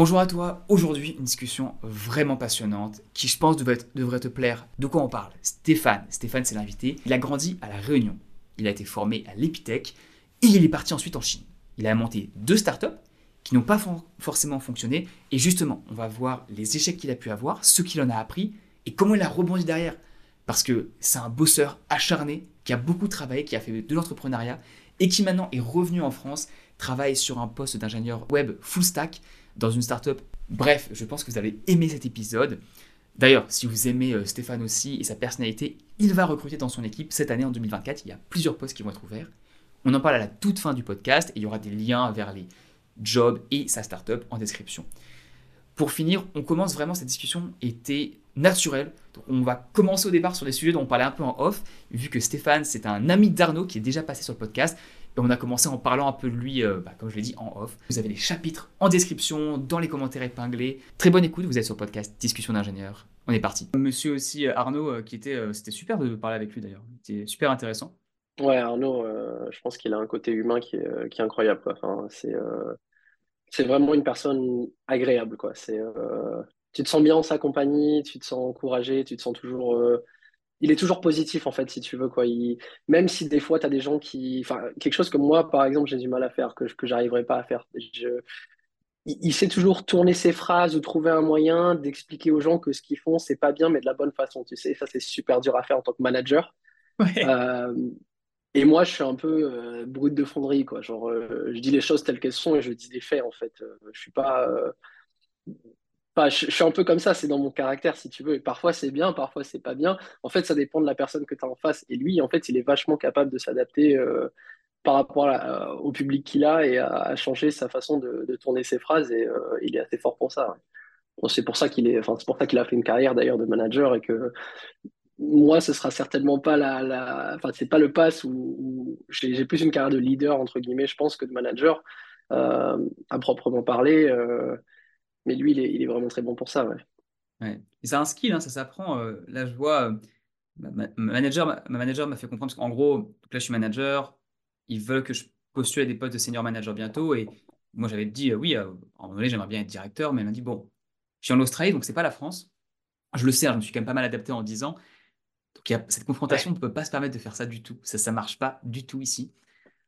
Bonjour à toi, aujourd'hui une discussion vraiment passionnante qui je pense devrait, te plaire. De quoi on parle? Stéphane, Stéphane c'est l'invité, il a grandi à La Réunion, il a été formé à l'Epitech et il est parti ensuite en Chine. Il a monté deux startups qui n'ont pas forcément fonctionné et justement on va voir les échecs qu'il a pu avoir, ce qu'il en a appris et comment il a rebondi derrière. Parce que c'est un bosseur acharné qui a beaucoup travaillé, qui a fait de l'entrepreneuriat et qui maintenant est revenu en France, travaille sur un poste d'ingénieur web full stack dans une startup. Bref, je pense que vous avez aimé cet épisode. D'ailleurs, si vous aimez euh, Stéphane aussi et sa personnalité, il va recruter dans son équipe cette année en 2024. Il y a plusieurs postes qui vont être ouverts. On en parle à la toute fin du podcast et il y aura des liens vers les jobs et sa startup en description. Pour finir, on commence vraiment cette discussion était naturelle. On va commencer au départ sur les sujets dont on parlait un peu en off, vu que Stéphane, c'est un ami d'Arnaud qui est déjà passé sur le podcast. Et on a commencé en parlant un peu de lui, euh, bah, comme je l'ai dit, en off. Vous avez les chapitres en description, dans les commentaires épinglés. Très bonne écoute, vous êtes sur le podcast Discussion d'ingénieur. On est parti. Monsieur aussi euh, Arnaud, euh, qui était, c'était super de parler avec lui d'ailleurs. C'était super intéressant. Ouais, Arnaud, je pense qu'il a un côté humain qui est, qui est incroyable. Enfin, c'est, c'est vraiment une personne agréable. Quoi. C'est, tu te sens bien en sa compagnie, tu te sens encouragé, tu te sens toujours il est toujours positif en fait si tu veux quoi. Il... même si des fois tu as des gens qui enfin quelque chose que moi par exemple j'ai du mal à faire que que j'arriverai pas à faire je... il, sait toujours tourner ses phrases ou trouver un moyen d'expliquer aux gens que ce qu'ils font c'est pas bien mais de la bonne façon tu sais. Ça c'est super dur à faire en tant que manager. Euh, et moi je suis un peu euh, brut de fonderie quoi. Genre euh, je dis les choses telles qu'elles sont et je dis des faits en fait. Je suis pas je, suis un peu comme ça, c'est dans mon caractère, si tu veux. Et parfois, c'est bien, parfois, c'est pas bien. En fait, ça dépend de la personne que tu as en face. Et lui, en fait, il est vachement capable de s'adapter euh, par rapport euh, au public qu'il a et à, changer sa façon de, tourner ses phrases. Et euh, il est assez fort pour ça. c'est pour ça qu'il est, qu'il a fait une carrière d'ailleurs de manager et que moi, ce sera certainement pas enfin, c'est pas le pass où, j'ai plus une carrière de leader entre guillemets, je pense, que de manager à proprement parler. Mais lui, il est, vraiment très bon pour ça. Ouais. ouais. c'est un skill, hein, ça s'apprend. Euh, là, je vois, euh, ma, manager, ma, manager m'a fait comprendre, parce qu'en gros, là, je suis manager, ils veulent que je postule à des postes de senior manager bientôt. Et moi, j'avais dit, euh, oui, à un moment donné, j'aimerais bien être directeur, mais elle m'a dit, bon, je suis en Australie, donc c'est pas la France. Je le sais, hein, je me suis quand même pas mal adapté en 10 ans. Donc, il y a, cette confrontation, on ne peut pas se permettre de faire ça du tout. Ça ne marche pas du tout ici.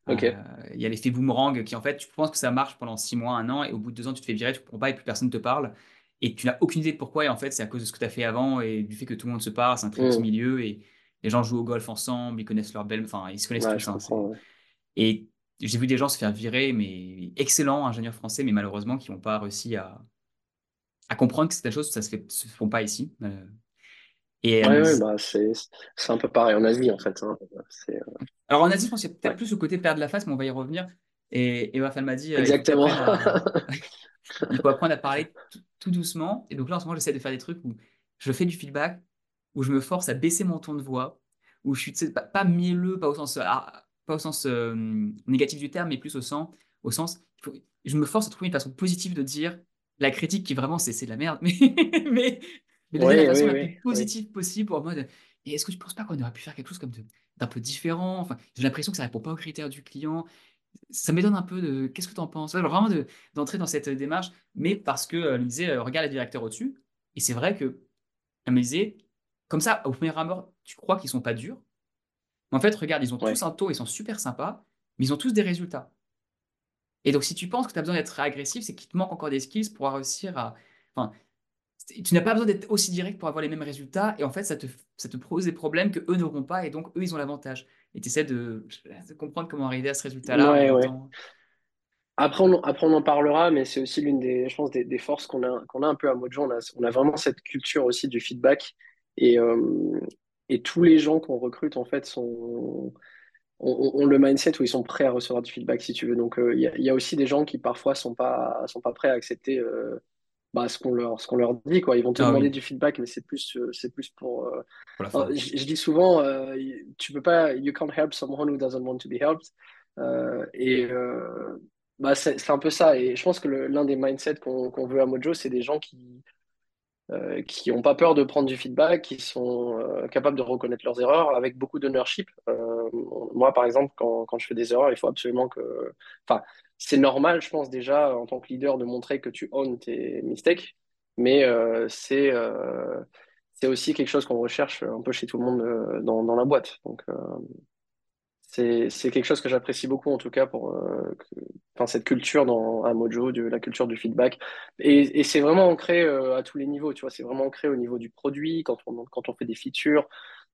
Euh, il y a l'effet boomerang qui, en fait, tu penses que ça marche pendant six mois, un an, et au bout de deux ans, tu te fais virer, tu ne comprends pas et plus personne ne te parle. Et tu n'as aucune idée de pourquoi. Et en fait, c'est à cause de ce que tu as fait avant et du fait que tout le monde se parle. C'est un très petit mm. milieu et les gens jouent au golf ensemble, ils connaissent leur belle. Enfin, ils se connaissent tous. Hein, et j'ai vu des gens se faire virer, mais excellents ingénieurs français, mais malheureusement, qui n'ont pas réussi à, à comprendre que c'est des choses, ça ne se, se font pas ici. Euh, et bah, c'est un peu pareil en Asie, en fait. Hein. Euh, Alors en Asie, je pense qu'il y a peut-être plus le côté perdre la face, mais on va y revenir. Et Eva m'a dit euh, Exactement. Il faut, apprendre à parler tout doucement. Et donc là, en ce moment, j'essaie de faire des trucs où je fais du feedback, où je me force à baisser mon ton de voix, où je suis pas, pas mielleux, pas au sens, ah, pas au sens euh, négatif du terme, mais plus au sens, au sens je me force à trouver une façon positive de dire la critique qui vraiment c'est de la merde, mais, mais mais de la façon la plus positive possible pour mode. Et est-ce que tu ne penses pas qu'on aurait pu faire quelque chose comme d'un peu différent? Enfin, J'ai l'impression que ça ne répond pas aux critères du client. Ça m'étonne un peu de qu'est-ce que tu en penses Vraiment d'entrer dans cette démarche, mais parce que euh, me disait euh, regarde le directeur au-dessus. Et c'est vrai que elle me disait comme ça, au premier abord, tu crois qu'ils sont pas durs. Mais en fait, regarde, ils ont tous un taux, ils sont super sympas, mais ils ont tous des résultats. Et donc, si tu penses que tu as besoin d'être agressif, c'est qu'il te manque encore des skills pour réussir à. Enfin, tu n'as pas besoin d'être aussi direct pour avoir les mêmes résultats. Et en fait, ça te, ça te pose des problèmes que eux n'auront pas. Et donc, eux, ils ont l'avantage. Et tu essaies de, comprendre comment arriver à ce résultat-là. Après on, après, on en parlera, mais c'est aussi l'une des, je pense, des, forces qu'on a, qu'on a un peu à Mojo. On a, on a vraiment cette culture aussi du feedback. Et, euh, et tous les gens qu'on recrute, en fait, sont, ont, le mindset où ils sont prêts à recevoir du feedback, si tu veux. Donc, euh, il y, a aussi des gens qui, parfois, ne sont pas, sont pas prêts à accepter. Euh, bah, ce qu'on leur, qu'on leur dit. Quoi. Ils vont te ah demander du feedback, mais c'est plus, euh, c'est plus pour. Euh, je, dis souvent, euh, tu peux pas, you can't help someone who doesn't want to be helped. et bah, c'est, un peu ça. Et je pense que l'un des mindsets qu'on, qu'on veut à Mojo, c'est des gens qui qui n'ont pas peur de prendre du feedback, qui sont capables de reconnaître leurs erreurs avec beaucoup d'ownership. moi, par exemple, quand, quand, je fais des erreurs, il faut absolument que. Enfin, c'est normal, je pense déjà en tant que leader de montrer que tu owns tes mistakes, mais euh, c'est euh, c'est aussi quelque chose qu'on recherche un peu chez tout le monde euh, dans, dans la boîte. Donc c'est quelque chose que j'apprécie beaucoup en tout cas pour cette culture dans à Mojo, de la culture du feedback. Et, et c'est vraiment ancré à tous les niveaux, tu vois, c'est vraiment ancré au niveau du produit, quand on, quand on fait des features,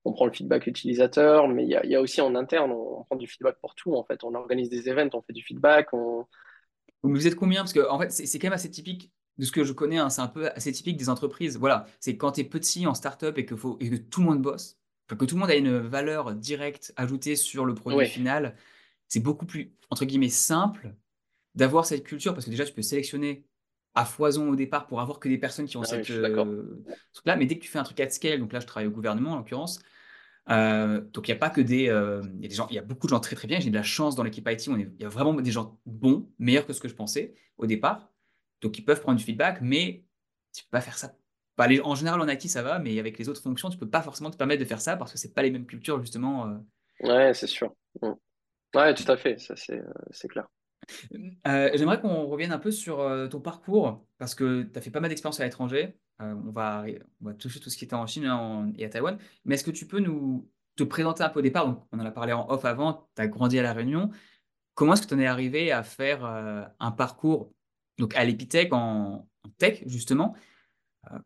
on prend le feedback utilisateur, mais il y a, il y a aussi en interne, on, on prend du feedback pour tout en fait. On organise des events, on fait du feedback, on... Vous êtes combien? Parce que en fait, c'est quand même assez typique de ce que je connais, hein, c'est un peu assez typique des entreprises. Voilà, c'est quand tu es petit en startup et que, faut, et que tout le monde bosse, que tout le monde a une valeur directe ajoutée sur le produit Ouais, final, c'est beaucoup plus, entre guillemets, simple d'avoir cette culture parce que déjà, tu peux sélectionner à foison au départ pour avoir que des personnes qui ont ah oui, cette d'accord. euh, truc-là. Mais dès que tu fais un truc at scale, donc là, je travaille au gouvernement en l'occurrence, euh, donc il n'y a pas que des, euh, il y a des gens, il y a beaucoup de gens très très bien. J'ai de la chance dans l'équipe IT, il y a vraiment des gens bons, meilleurs que ce que je pensais au départ. Donc ils peuvent prendre du feedback, mais tu peux pas faire ça. Bah, les- en général en IT ça va, mais avec les autres fonctions, tu peux pas forcément te permettre de faire ça parce que c'est pas les mêmes cultures justement. euh. Ouais, c'est sûr. Mm. Ouais, tout à fait, ça c'est euh, c'est clair. Euh, j'aimerais qu'on revienne un peu sur euh, ton parcours parce que tu as fait pas mal d'expériences à l'étranger. Euh, on va, toucher tout ce qui était en Chine hein, et à Taïwan. Mais est-ce que tu peux nous te présenter un peu au départ? On en a parlé en off avant, tu as grandi à La Réunion. Comment est-ce que tu en es arrivé à faire un parcours donc à l'Epitech en, tech, justement?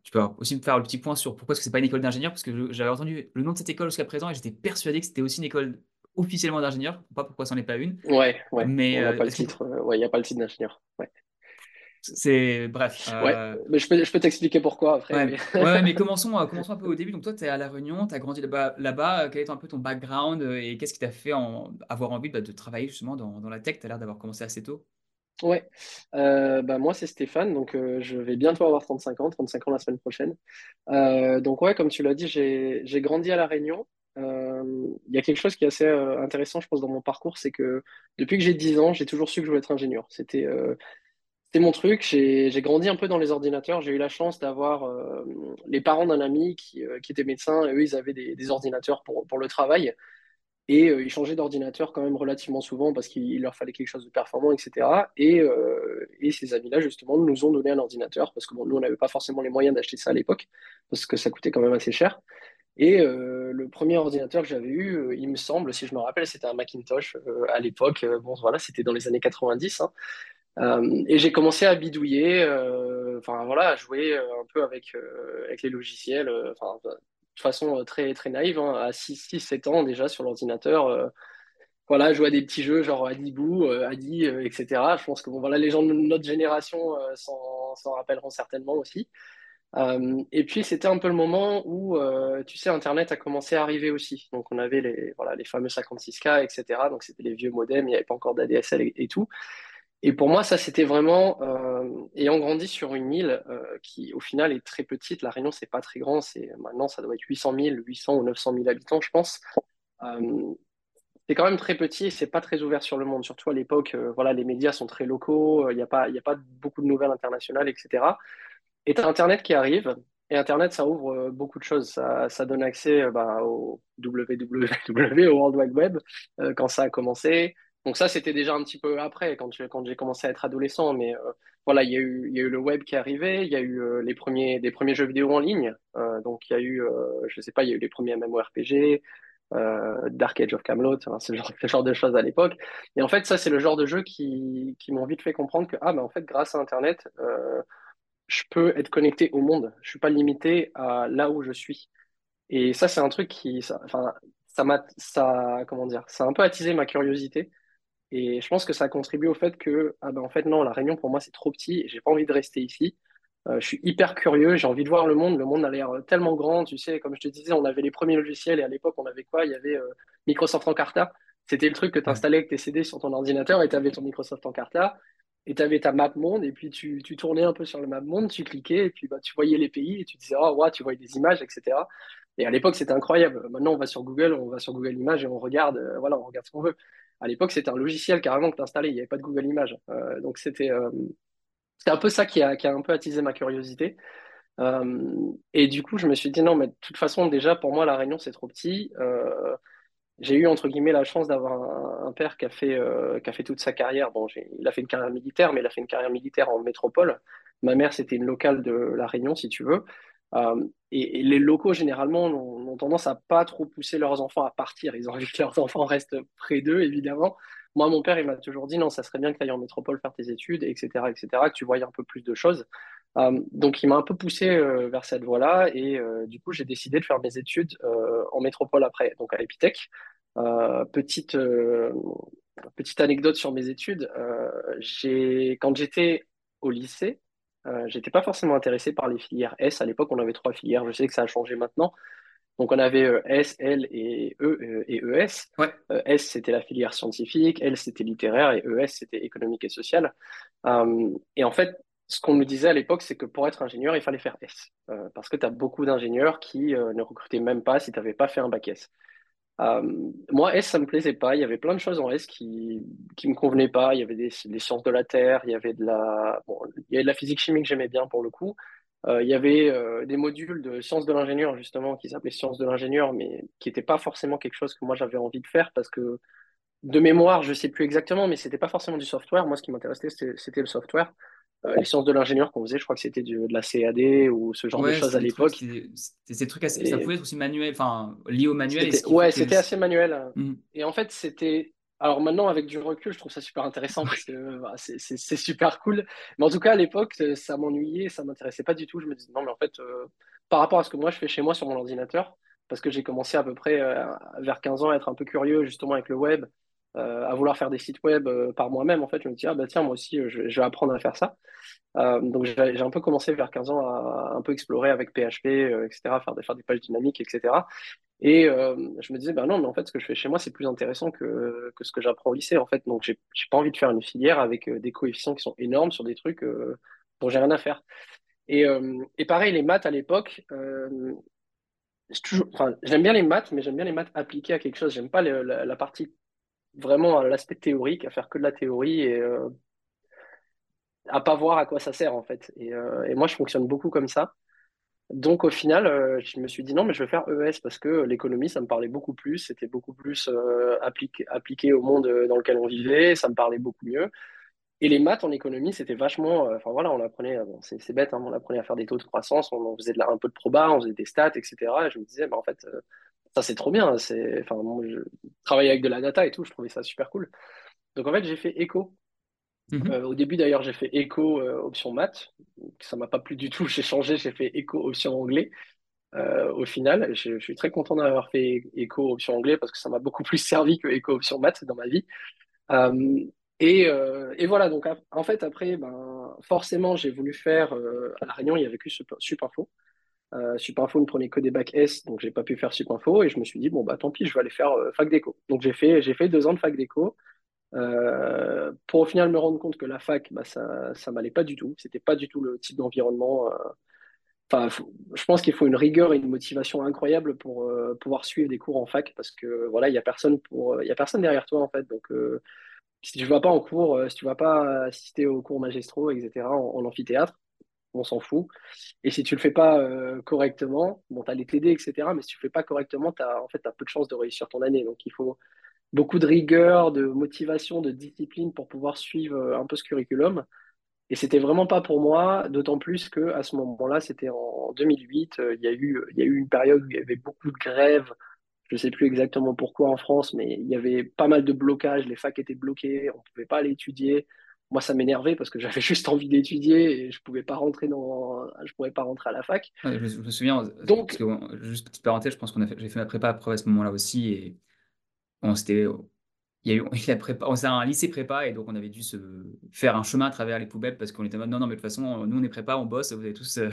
Tu peux aussi me faire le petit point sur pourquoi est-ce que c'est pas une école d'ingénieur, parce que j'avais entendu le nom de cette école jusqu'à présent et j'étais persuadé que c'était aussi une école officiellement d'ingénieur. Pas pourquoi c'en est pas une. Ouais, ouais, Mais n'a euh, pas le est-ce que titre. euh, ouais, il n'y a pas le titre d'ingénieur. Ouais. c'est bref. Ouais, euh, mais je peux, je peux t'expliquer pourquoi après, ouais, mais ouais, ouais, mais commençons, euh, commençons un peu au début. Donc toi, tu es à La Réunion, tu as grandi là-bas. Euh, quel est un peu ton background euh, et qu'est-ce qui t'a fait en- avoir envie bah, de travailler justement dans, dans la tech? Tu as l'air d'avoir commencé assez tôt. ouais. Euh, bah, moi c'est Stéphane, donc euh, je vais bientôt avoir 35 ans, 35 ans la semaine prochaine. Euh, donc ouais, comme tu l'as dit, j'ai, j'ai grandi à La Réunion. Euh, Il y a quelque chose qui est assez euh, intéressant, je pense, dans mon parcours, c'est que depuis que j'ai 10 ans, j'ai toujours su que je voulais être ingénieur. C'était euh, mon truc. J'ai grandi un peu dans les ordinateurs. J'ai eu la chance d'avoir euh, les parents d'un ami qui, euh, était médecin eux, ils avaient des, ordinateurs pour, le travail. Et euh, ils changeaient d'ordinateur quand même relativement souvent parce qu'il leur fallait quelque chose de performant, etc. Et, euh, ces amis-là, justement, nous ont donné un ordinateur parce que nous, on n'avait pas forcément les moyens d'acheter ça à l'époque parce que ça coûtait quand même assez cher. Et euh, le premier ordinateur que j'avais eu, euh, il me semble, si je me rappelle, c'était un Macintosh euh, à l'époque. Bon, voilà, c'était dans les années 90. hein. Et j'ai commencé à bidouiller, enfin voilà, à jouer un peu avec, les logiciels, de façon très, très naïve, hein, à 6, 6, 7 ans déjà sur l'ordinateur. voilà, jouer à des petits jeux genre Adibou, Adi, etc. Je pense que bon, voilà, les gens de notre génération s'en rappelleront certainement aussi. Euh, et puis c'était un peu le moment où, euh, tu sais, Internet a commencé à arriver aussi. Donc on avait les, voilà, les fameux 56K, etc. Donc c'était les vieux modems, il n'y avait pas encore d'ADSL et, tout. Et pour moi, ça, c'était vraiment, euh, ayant grandi sur une île qui, au final, est très petite. La Réunion, c'est pas très grand. Maintenant, ça doit être 800 000, 800 ou 900 000 habitants, je pense. C'est quand même très petit et c'est pas très ouvert sur le monde. Surtout à l'époque, voilà, les médias sont très locaux. Il n'y a a pas beaucoup de nouvelles internationales, etc. Et t'as Internet qui arrive. Et Internet, ça ouvre euh, beaucoup de choses. Ça, ça donne accès euh, bah, au www, au World Wide Web, euh, quand ça a commencé. Donc ça, c'était déjà un petit peu après, quand, j'ai commencé à être adolescent. Mais voilà, il y a eu, il y a eu le web qui est arrivé, il y a eu les premiers, des premiers jeux vidéo en ligne. Donc il y a eu, je sais pas, il y a eu les premiers MMORPG, Dark Age of Camelot, ce genre, de choses à l'époque. Et en fait, ça, c'est le genre de jeu qui, qui m'ont vite fait comprendre que, ah, ben, en fait, grâce à Internet, je peux être connecté au monde. Je suis pas limité à là où je suis. Et ça, c'est un truc qui, ça, enfin, ça m'a, ça, comment dire, ça a un peu attisé ma curiosité. Et je pense que ça a contribué au fait que, ah ben, en fait, non, la Réunion, pour moi, c'est trop petit et j'ai pas envie de rester ici. Euh, je suis hyper curieux, j'ai envie de voir le monde. Le monde a l'air euh, tellement grand. Tu sais, comme je te disais, on avait les premiers logiciels et à l'époque, on avait quoi? Il y avait euh, Microsoft Encarta. C'était le truc que tu installais avec tes CD sur ton ordinateur et tu avais ton Microsoft Encarta et tu avais ta map monde et puis tu, tu tournais un peu sur le map monde, tu cliquais et puis bah, tu voyais les pays et tu disais, oh, ouais, tu voyais des images, etc. Et à l'époque, c'était incroyable. Maintenant, on va sur Google, on va sur Google Images et on regarde, euh, voilà, on regarde ce qu'on veut. À l'époque, c'était un logiciel carrément que tu installais, il n'y avait pas de Google Images. Euh, donc, c'était euh, un peu ça qui a, qui a un peu attisé ma curiosité. Euh, et du coup, je me suis dit, non, mais de toute façon, déjà, pour moi, La Réunion, c'est trop petit. J'ai eu entre guillemets la chance d'avoir un, père qui a fait, euh, qui a fait toute sa carrière. Bon, il a fait une carrière militaire, mais il a fait une carrière militaire en métropole. Ma mère, c'était une locale de La Réunion, si tu veux. Euh, et, les locaux, généralement, ont, tendance à pas trop pousser leurs enfants à partir. Ils ont envie que leurs enfants restent près d'eux, évidemment. Moi, mon père, il m'a toujours dit non, ça serait bien que tu ailles en métropole faire tes études, etc., etc., que tu voyais un peu plus de choses. Euh, donc, il m'a un peu poussé euh, vers cette voie-là. Et du coup, j'ai décidé de faire mes études en métropole après, donc à Epitech. petite, petite anecdote sur mes études. j'ai, quand j'étais au lycée, euh, j'étais pas forcément intéressé par les filières S. À l'époque, on avait trois filières. Je sais que ça a changé maintenant. Donc, on avait euh, S, L et E euh, et ES. Ouais. S, c'était la filière scientifique. L, c'était littéraire. Et ES, c'était économique et social. et en fait, ce qu'on nous disait à l'époque, c'est que pour être ingénieur, il fallait faire S. parce que tu as beaucoup d'ingénieurs qui ne recrutaient même pas si tu n'avais pas fait un bac S. Euh, moi, S, ça me plaisait pas. Il y avait plein de choses en S qui qui me convenaient pas. Il y avait des, sciences de la Terre, il y avait de la, bon, il y avait de la physique chimie que j'aimais bien pour le coup. Euh, il y avait euh, des modules de sciences de l'ingénieur justement qui s'appelaient sciences de l'ingénieur, mais qui n'étaient pas forcément quelque chose que moi j'avais envie de faire parce que de mémoire, je sais plus exactement, mais c'était pas forcément du software. Moi, ce qui m'intéressait, c'était le software. Euh, les sciences de l'ingénieur qu'on faisait, je crois que c'était de la CAD ou ce genre de choses à l'époque. C'était des trucs assez, ça pouvait être aussi manuel, enfin lié au manuel. ouais, c'était assez manuel. Mmh. Et en fait, c'était. Alors maintenant, avec du recul, je trouve ça super intéressant parce que bah, c'est super cool. Mais en tout cas, à l'époque, ça m'ennuyait, ça m'intéressait pas du tout. Je me disais, non, mais en fait, euh, par rapport à ce que moi je fais chez moi sur mon ordinateur, parce que j'ai commencé à peu près euh, vers 15 ans à être un peu curieux justement avec le web, euh, à vouloir faire des sites web euh, par moi-même, en fait, je me dis, ah bah tiens, moi aussi, je, vais apprendre à faire ça. Euh, donc j'ai un peu commencé vers 15 ans à, un peu explorer avec PHP, etc., faire des, faire des pages dynamiques, etc. Et je me disais, bah non, mais en fait, ce que je fais chez moi, c'est plus intéressant que, que ce que j'apprends au lycée, en fait. Donc j'ai pas envie de faire une filière avec des coefficients qui sont énormes sur des trucs dont j'ai rien à faire. Et, et, pareil, les maths à l'époque, j'aime bien les maths, mais j'aime bien les maths appliquées à quelque chose. J'aime pas la, partie vraiment l'aspect théorique, à faire que de la théorie et euh, à pas voir à quoi ça sert en fait. Et, euh, moi, je fonctionne beaucoup comme ça. Donc au final, euh, je me suis dit non, mais je vais faire ES parce que l'économie, ça me parlait beaucoup plus, c'était beaucoup plus appliqué, appliqué au monde dans lequel on vivait, ça me parlait beaucoup mieux. Et les maths en économie, c'était vachement. Enfin voilà, on apprenait, c'est bête, hein, on apprenait à faire des taux de croissance, on, faisait un peu de proba, on faisait des stats, etc. Et je me disais, bah, en fait, ça c'est trop bien. C'est, enfin, je travaillais avec de la data et tout, je trouvais ça super cool. Donc en fait, j'ai fait éco. Mhm. Euh, au début d'ailleurs, j'ai fait éco euh, option maths. Ça m'a pas plu du tout. J'ai changé, j'ai fait éco option anglais. Euh, au final, je, suis très content d'avoir fait éco option anglais parce que ça m'a beaucoup plus servi que éco option maths dans ma vie. Et, et, voilà, donc en fait, après, ben, forcément, j'ai voulu faire. à La Réunion, il y avait que Supinfo. Euh, Supinfo ne prenait que des bacs S, donc j'ai pas pu faire Supinfo et je me suis dit bon bah tant pis, je vais aller faire euh, fac d'éco. Donc j'ai fait j'ai fait deux ans de fac d'éco euh, pour au final me rendre compte que la fac bah, ça ça m'allait pas du tout, c'était pas du tout le type d'environnement. Euh. Enfin, je pense qu'il faut une rigueur et une motivation incroyable pour pouvoir suivre des cours en fac parce que voilà il y a personne pour il y a personne derrière toi en fait donc si tu vas pas en cours, si tu vas pas assister aux cours magistraux, etc., en amphithéâtre, on s'en fout. Et si tu le fais pas euh, correctement, bon, tu as les etc. Mais si tu le fais pas correctement, tu as, en fait, as peu de chances de réussir ton année. Donc, il faut beaucoup de rigueur, de motivation, de discipline pour pouvoir suivre euh, un peu ce curriculum. Et c'était vraiment pas pour moi, d'autant plus que à ce moment-là, c'était en 2008. Euh, il y a eu, il y a eu une période où il y avait beaucoup de grèves. Je sais plus exactement pourquoi en France, mais il y avait pas mal de blocages. Les facs étaient bloqués, on pouvait pas aller étudier moi ça m'énervait parce que j'avais juste envie d'étudier et je pouvais pas rentrer dans je pouvais pas rentrer à la fac. Je, me souviens donc juste petite parenthèse je pense qu'on a fait j'ai fait ma prépa après à ce moment-là aussi et on c'était il y a eu il a prépa, on un lycée prépa et donc on avait dû se faire un chemin à travers les poubelles parce qu'on était non non mais de toute façon nous on est prépa on bosse vous avez tous euh,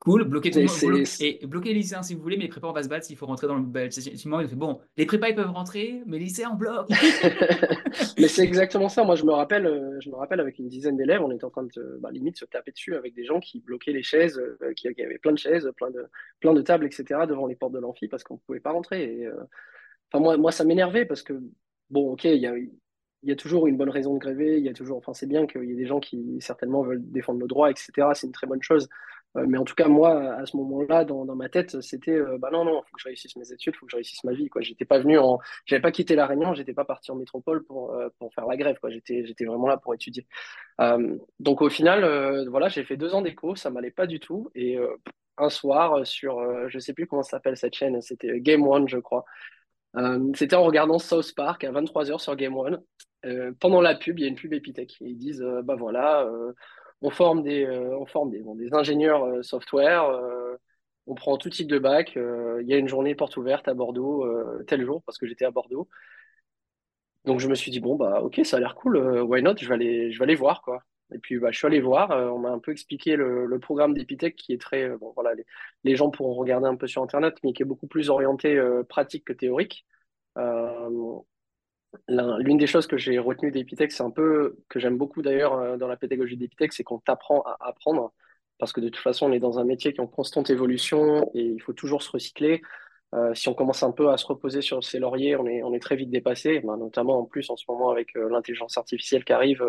Cool, bloquez tout le monde. et bloquez les lycéens si vous voulez, mais les prépas, on va se battre s'il faut rentrer dans le bâtiment. Il fait bon, les prépas, ils peuvent rentrer, mais les lycéens, on bloque. mais c'est exactement ça. Moi, je me rappelle, euh, je me rappelle avec une dizaine d'élèves, on était en train de, bah, limite, se taper dessus avec des gens qui bloquaient les chaises, euh, qui, avaient plein de chaises, plein de, plein de tables, etc., devant les portes de l'amphi parce qu'on ne pouvait pas rentrer. Et, euh, enfin, moi, moi, ça m'énervait parce que, bon, ok, il y a, il y a toujours une bonne raison de gréver, il y a toujours, enfin, c'est bien qu'il y ait des gens qui certainement veulent défendre nos droits, etc. C'est une très bonne chose. Euh, mais en tout cas, moi, à ce moment-là, dans, ma tête, c'était euh, bah non, non, il faut que je réussisse mes études, il faut que je réussisse ma vie. Quoi. J'étais pas venu en. J'avais pas quitté La Réunion, j'étais pas parti en métropole pour, euh, pour faire la grève. J'étais, vraiment là pour étudier. Euh, donc au final, voilà, j'ai fait deux ans d'éco, ça m'allait pas du tout. Et un soir, sur, je sais plus comment s'appelle cette chaîne, c'était Game One, je crois. C'était en regardant South Park à 23h sur Game One. Pendant la pub, il y a une pub Epitech. Ils disent, bah voilà, on forme des, euh, on forme des, ingénieurs euh, software, euh, on prend tout type de bac. il y a une journée porte ouverte à Bordeaux, tel jour, parce que j'étais à Bordeaux. Donc je me suis dit, bon, bah ok, ça a l'air cool, why not, je vais aller, je vais aller voir, quoi. Et puis bah, je suis allé voir, on m'a un peu expliqué le, programme d'Epitech qui est très, bon voilà, les, les gens pourront regarder un peu sur Internet, mais qui est beaucoup plus orienté pratique que théorique. L'une des choses que j'ai retenues d'Epitech, c'est un peu, que j'aime beaucoup d'ailleurs euh, dans la pédagogie d'Epitech, c'est qu'on t'apprend à apprendre, parce que de toute façon, on est dans un métier qui est en constante évolution et il faut toujours se recycler. Euh, si on commence un peu à se reposer sur ses lauriers, on est, on est très vite dépassé, Ben, notamment en plus en ce moment avec euh, l'intelligence artificielle qui arrive.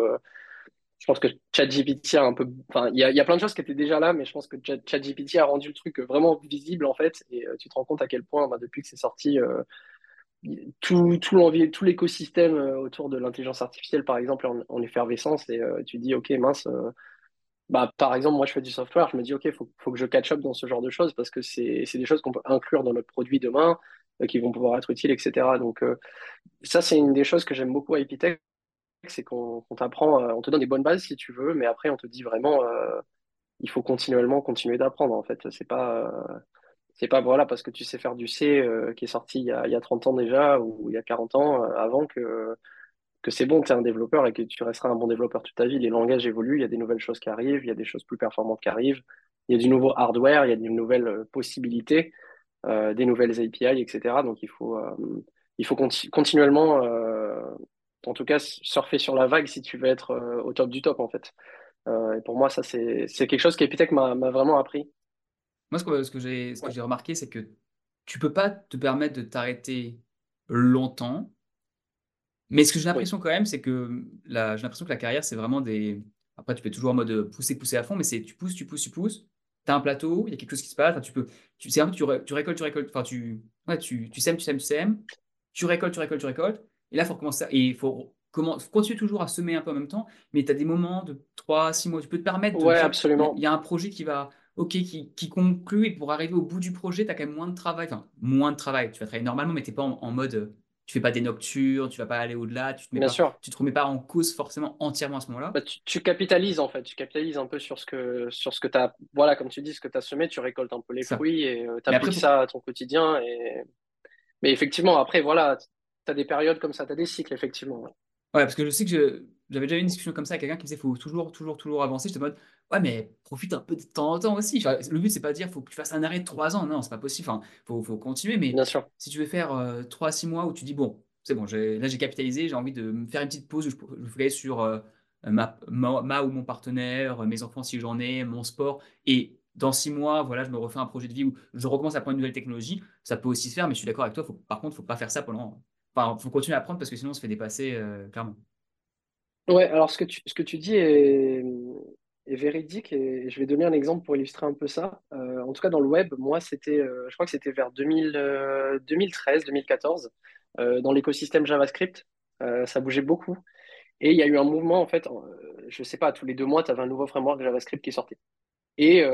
je pense que ChatGPT a un peu, enfin, il y a, y a plein de choses qui étaient déjà là, mais je pense que Chat- ChatGPT a rendu le truc vraiment visible en fait, et tu te rends compte à quel point, bah, depuis que c'est sorti, tout, tout tout l'écosystème euh, autour de l'intelligence artificielle, par exemple, en, en effervescence, et euh, tu dis, ok, mince, euh, bah, par exemple, moi je fais du software, je me dis, ok, faut, faut que je catch up dans ce genre de choses parce que c'est, des choses qu'on peut inclure dans notre produit demain, euh, qui vont pouvoir être utiles, etc. Donc, euh, ça, c'est une des choses que j'aime beaucoup à Epitech, c'est qu'on t'apprend, on te donne des bonnes bases si tu veux, mais après, on te dit vraiment, il faut continuellement continuer d'apprendre, en fait. C'est pas, c'est pas, voilà, parce que tu sais faire du C, euh, qui est sorti il y a, il y a 30 ans déjà, ou il y a 40 ans, euh, avant que que c'est bon, tu es un développeur et que tu resteras un bon développeur toute ta vie. Les langages évoluent, il y a des nouvelles choses qui arrivent, il y a des choses plus performantes qui arrivent, il y a du nouveau hardware, il y a de nouvelles euh, possibilités, des nouvelles API, etc. Donc il faut, continuellement, en tout cas, surfer sur la vague si tu veux être au top du top, en fait. Et pour moi, ça, c'est, quelque chose qu'Epitech m'a vraiment appris. Moi, ce que, ce que j'ai ce Ouais. remarqué, c'est que tu peux pas te permettre de t'arrêter longtemps. Mais ce que j'ai Oui, l'impression quand même, c'est que la, j'ai l'impression que la carrière, c'est vraiment des. Après, tu peux toujours en mode pousser, pousser à fond, mais c'est tu pousses, tu pousses, tu pousses. Tu as un plateau, il y a quelque chose qui se passe. Tu peux. Tu, c'est un peu, tu, ré- tu récoltes, tu récoltes. Enfin, tu, ouais, tu, tu sèmes, tu sèmes, tu sèmes. Tu récoltes, tu récoltes, tu récoltes. Et là, il faut recommencer. Et il faut, comment, continuer toujours à semer un peu en même temps. Mais tu as des moments de 3 6 mois. Tu peux te permettre de ouais, dire il absolument. y a un projet qui va. Ok, qui, qui conclut. Et pour arriver au bout du projet, tu as quand même moins de travail. Enfin, moins de travail. Tu vas travailler normalement, mais tu n'es pas en, en mode. euh, Tu fais pas des nocturnes, tu vas pas aller au-delà, tu te mets Bien pas sûr. tu te remets pas en cause forcément entièrement à ce moment-là. Bah, tu, tu capitalises en fait, tu capitalises un peu sur ce que sur ce que tu as voilà comme tu dis ce que tu as semé, tu récoltes un peu les ça. fruits et tu Mais après, appliques faut... ça à ton quotidien et mais effectivement après voilà, tu as des périodes comme ça, tu as des cycles effectivement. ouais. parce que je sais que j'avais déjà eu une discussion comme ça avec quelqu'un qui me disait faut toujours, toujours, toujours avancer. J'étais en mode ouais, mais profite un peu de temps en temps aussi. Enfin, le but, c'est pas de dire faut que tu fasses un arrêt de trois ans. Non, c'est pas possible. Enfin, faut, faut continuer. Mais Bien sûr. si tu veux faire euh, trois à six mois où tu dis bon, c'est bon, là j'ai capitalisé, j'ai envie de me faire une petite pause où je, je focalise sur euh, ma, ma, ma ou mon partenaire, mes enfants si j'en ai, mon sport. Et dans six mois, voilà, je me refais un projet de vie où je recommence à apprendre une nouvelle technologie. Ça peut aussi se faire, mais je suis d'accord avec toi. Faut, par contre, faut pas faire ça pendant. Enfin, faut continuer à apprendre parce que sinon on se fait dépasser euh, clairement. Ouais, alors ce que tu ce que tu dis est, est véridique et je vais donner un exemple pour illustrer un peu ça. Euh, en tout cas dans le web, moi c'était euh, je crois que c'était vers 2000, euh, 2013, 2014 euh, dans l'écosystème JavaScript, ça bougeait beaucoup. Et il y a eu un mouvement, en fait, je sais pas, tous les deux mois, tu avais un nouveau framework JavaScript qui sortait. Et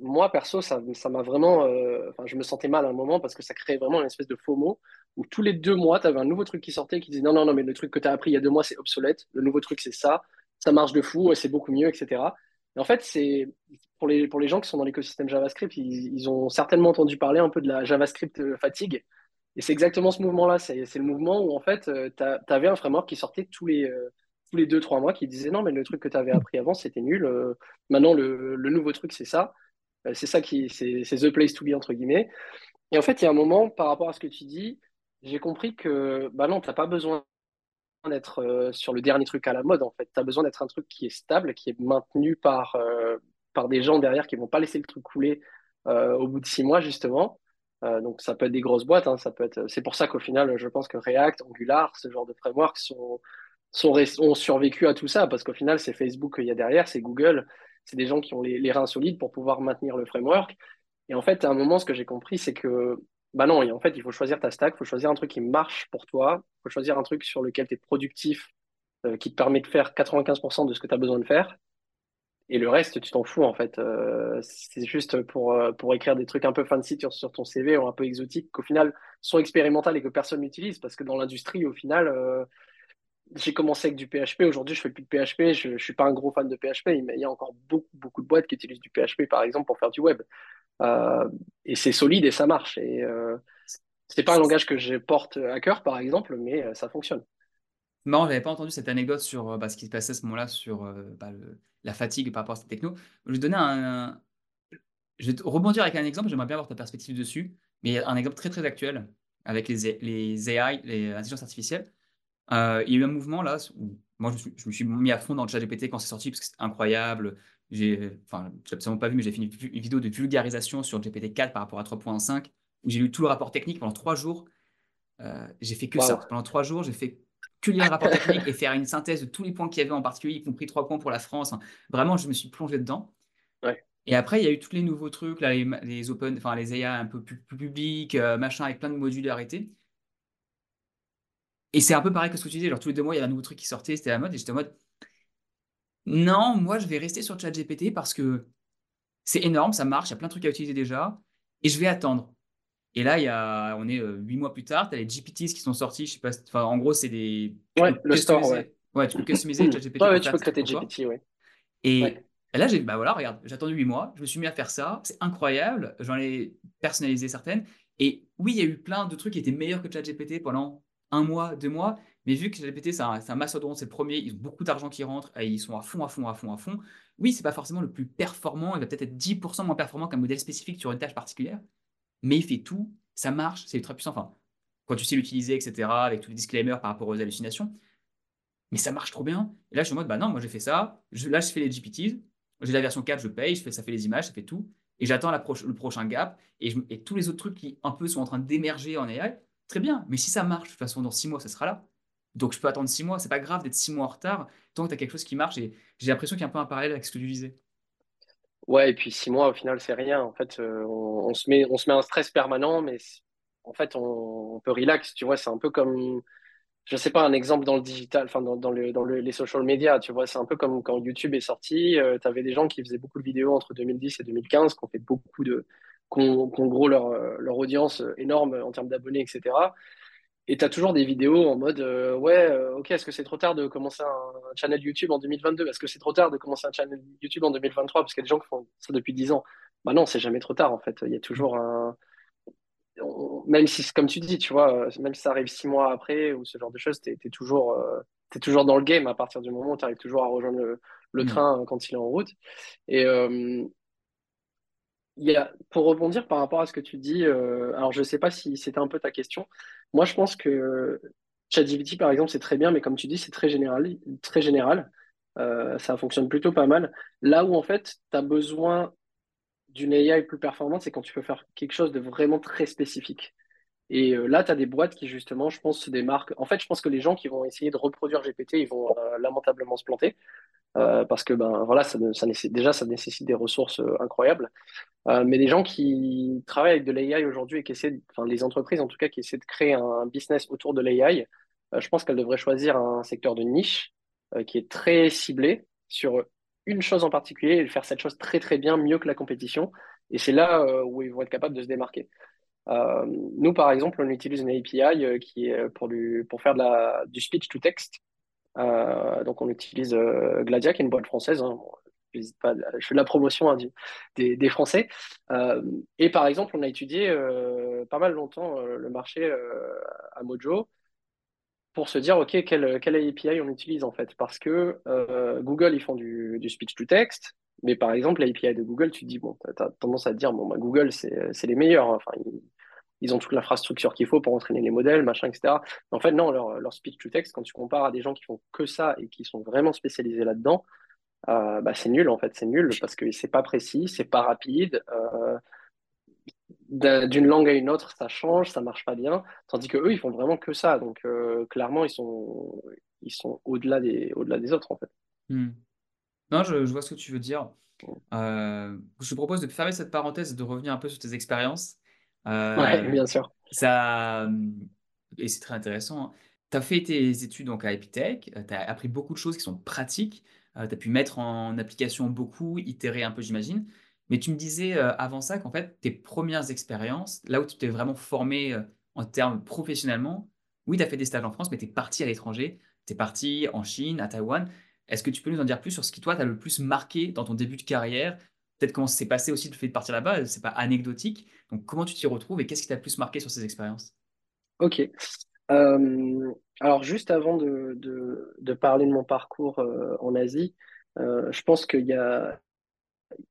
moi, perso, ça, m'a vraiment. Enfin, je me sentais mal à un moment parce que ça créait vraiment une espèce de FOMO où tous les deux mois, tu avais un nouveau truc qui sortait qui disait non, non, non, mais le truc que tu as appris il y a deux mois, c'est obsolète. Le nouveau truc, c'est ça. Ça marche de fou, c'est beaucoup mieux, etc. Et en fait, c'est pour les, pour les gens qui sont dans l'écosystème JavaScript, ils, ont certainement entendu parler un peu de la JavaScript euh, fatigue. Et c'est exactement ce mouvement-là. C'est le mouvement où, en fait, tu avais un framework qui sortait tous les, euh, tous les deux, trois mois qui disait non, mais le truc que tu avais appris avant, c'était nul. Euh, maintenant, le, nouveau truc, c'est ça. Euh, C'est ça qui, c'est c'est the place to be, entre guillemets. Et en fait, il y a un moment, par rapport à ce que tu dis, j'ai compris que, bah non, t'as pas besoin d'être euh, sur le dernier truc à la mode, en fait. Tu as besoin d'être un truc qui est stable, qui est maintenu par, euh, par des gens derrière qui vont pas laisser le truc couler euh, au bout de six mois, justement. Donc, ça peut être des grosses boîtes, hein, ça peut être... C'est pour ça qu'au final, je pense que React, Angular, ce genre de frameworks sont, sont, ont survécu à tout ça, parce qu'au final, c'est Facebook qu'il y a derrière, c'est Google. c'est des gens qui ont les, les reins solides pour pouvoir maintenir le framework. Et en fait, à un moment, ce que j'ai compris, c'est que bah non, en fait, il faut choisir ta stack, il faut choisir un truc qui marche pour toi, il faut choisir un truc sur lequel tu es productif, euh, qui te permet de faire 95% de ce que tu as besoin de faire. Et le reste, tu t'en fous, en fait. Euh, c'est juste pour, euh, pour écrire des trucs un peu fancy sur, sur ton CV ou un peu exotiques, qu'au final sont expérimentales et que personne n'utilise. Parce que dans l'industrie, au final, j'ai commencé avec du PHP. Aujourd'hui, je fais plus de PHP. Je, je suis pas un gros fan de PHP, mais il y a encore beaucoup, beaucoup de boîtes qui utilisent du PHP, par exemple, pour faire du web. Euh, et c'est solide et ça marche. Et euh, c'est pas un langage que je porte à cœur, par exemple, mais euh, ça fonctionne. Non, j'avais pas entendu cette anecdote sur bah, ce qui se passait à ce moment-là sur bah, la fatigue par rapport à cette techno. Je vais donner un, je vais rebondir avec un exemple. J'aimerais bien avoir ta perspective dessus, mais un exemple très très actuel avec les, les AI, les intelligences artificielles. il y a eu un mouvement là où moi je, me suis mis à fond dans le chat GPT quand c'est sorti parce que c'était incroyable. J'ai, enfin, je absolument pas vu, mais j'ai fait une, vidéo de vulgarisation sur GPT-4 par rapport à 3.5 où j'ai lu tout le rapport technique pendant trois jours. Euh, j'ai fait que ça. Pendant trois jours, j'ai fait que lire le rapport technique et faire une synthèse de tous les points qu'il y avait en particulier, y compris trois points pour la France. Vraiment, je me suis plongé dedans. Et après, il y a eu tous les nouveaux trucs, là, les, open, enfin les AI un peu plus, publics, euh, machin, avec plein de modularité. Et c'est un peu pareil que ce que tu disais. Genre, tous les deux mois, il y a un nouveau truc qui sortait, c'était la mode. Et j'étais en mode, non, moi, je vais rester sur ChatGPT parce que c'est énorme, ça marche, il y a plein de trucs à utiliser déjà, et je vais attendre. Et là, il y a, on est euh, huit mois plus tard, tu as les GPTs qui sont sortis, je sais pas, enfin, en gros, c'est des... Ouais, le store, ouais. Ouais, tu peux customiser ChatGPT. Ouais, tu peux créer GPT, ouais. Et, là, j'ai, bah voilà, regarde, j'ai attendu huit mois, je me suis mis à faire ça, c'est incroyable, j'en ai personnalisé certaines, et oui, il y a eu plein de trucs qui étaient meilleurs que ChatGPT pendant un mois, deux mois, mais vu que GPT, c'est un, un c'est le premier, ils ont beaucoup d'argent qui rentre et ils sont à fond, à fond, à fond, à fond. Oui, c'est pas forcément le plus performant, il va peut-être être 10% moins performant qu'un modèle spécifique sur une tâche particulière, mais il fait tout, ça marche, c'est ultra puissant. Enfin, quand tu sais l'utiliser, etc., avec tous les disclaimers par rapport aux hallucinations, mais ça marche trop bien. Et là, je suis en mode, bah non, moi j'ai fait ça, là je fais les GPTs, j'ai la version 4, je paye, je fais, ça fait les images, ça fait tout, et j'attends le prochain gap, et, et tous les autres trucs qui un peu sont en train d'émerger en AI, très bien, mais si ça marche, de toute façon, dans six mois, ça sera là. Donc je peux attendre six mois, c'est pas grave d'être six mois en retard, tant que tu as quelque chose qui marche. J'ai l'impression qu'il y a un peu un parallèle avec ce que tu disais. Ouais, et puis six mois, au final, c'est rien. En fait, euh, on, se met, on un stress permanent, mais en fait, on, peut relax. Tu vois, c'est un peu comme, je sais pas, un exemple dans le digital, enfin, dans, le, dans les social media. Tu vois, c'est un peu comme quand YouTube est sorti. Euh, tu avais des gens qui faisaient beaucoup de vidéos entre 2010 et 2015, qui ont fait beaucoup de. qui ont, gros leur, leur audience énorme en termes d'abonnés, etc. Et tu as toujours des vidéos en mode euh, ouais, euh, ok, est-ce que c'est trop tard de commencer un, channel YouTube en 2022 Est-ce que c'est trop tard de commencer un channel YouTube en 2023 Parce qu'il y a des gens qui font ça depuis 10 ans. Bah non, c'est jamais trop tard en fait. Il y a toujours un. Même si, comme tu dis, tu vois, même si ça arrive 6 mois après ou ce genre de choses, tu es, toujours, euh, toujours dans le game à partir du moment où tu arrives toujours à rejoindre le, le mm. train quand il est en route. Et, il y a, pour rebondir par rapport à ce que tu dis, euh, alors je ne sais pas si c'était un peu ta question. Moi, je pense que ChatGPT, par exemple, c'est très bien, mais comme tu dis, c'est très général. Très général. Euh, ça fonctionne plutôt pas mal. Là où, en fait, tu as besoin d'une AI plus performante, c'est quand tu peux faire quelque chose de vraiment très spécifique. Et euh, là, tu as des boîtes qui, justement, je pense, se démarquent. En fait, je pense que les gens qui vont essayer de reproduire GPT, ils vont lamentablement se planter. parce que ben voilà, ça, déjà ça nécessite des ressources incroyables. Euh, mais les gens qui travaillent avec de l'AI aujourd'hui et qui essaient, enfin les entreprises en tout cas, qui essaient de créer un business autour de l'AI, euh, je pense qu'elles devraient choisir un secteur de niche euh, qui est très ciblé sur une chose en particulier et faire cette chose très très bien, mieux que la compétition. Et c'est là où ils vont être capables de se démarquer. Nous, par exemple, on utilise une API qui est pour, du, pour faire du speech to text. donc, on utilise Gladia, qui est une boîte française. Hein je fais de la promotion hein, des, Français. Euh, et par exemple, on a étudié euh, pas mal longtemps euh, le marché à Mojo pour se dire, OK, quelle, quelle API on utilise en fait Parce que Google, ils font du, speech to text, mais par exemple, l'API de Google, tu te dis, bon, tu as tendance à te dire, bon, bah, Google, c'est les meilleurs. Hein. Enfin, ils, ont toute l'infrastructure qu'il faut pour entraîner les modèles, machin, etc. en fait, non, leur, leur speech to text, quand tu compares à des gens qui font que ça et qui sont vraiment spécialisés là-dedans, euh, bah, c'est nul en fait, c'est nul parce que c'est pas précis, c'est pas rapide. Euh, d'une langue à une autre, ça change, ça marche pas bien. Tandis que eux, ils font vraiment que ça. Donc euh, clairement, ils sont, ils sont au-delà des, au-delà des autres en fait. Hmm. Non, je, je, vois ce que tu veux dire. Euh, je te propose de fermer cette parenthèse et de revenir un peu sur tes expériences. Ouais, bien sûr. Ça, et c'est très intéressant. Hein. Tu as fait tes études donc à Epitech, tu as appris beaucoup de choses qui sont pratiques, tu as pu mettre en application beaucoup, itérer un peu, j'imagine. Mais tu me disais avant ça qu'en fait, tes premières expériences, là où tu t'es vraiment formé en termes professionnellement, oui, tu as fait des stages en France, mais tu es parti à l'étranger, tu es parti en Chine, à Taïwan. Est-ce que tu peux nous en dire plus sur ce qui, toi, t'a le plus marqué dans ton début de carrière? Peut-être comment s'est passé aussi le fait de partir là-bas, c'est pas anecdotique. Donc, comment tu t'y retrouves et qu'est-ce qui t'a le plus marqué sur ces expériences? Ok. Euh, alors, juste avant de, parler de mon parcours euh, en Asie, euh, je pense qu'il y a,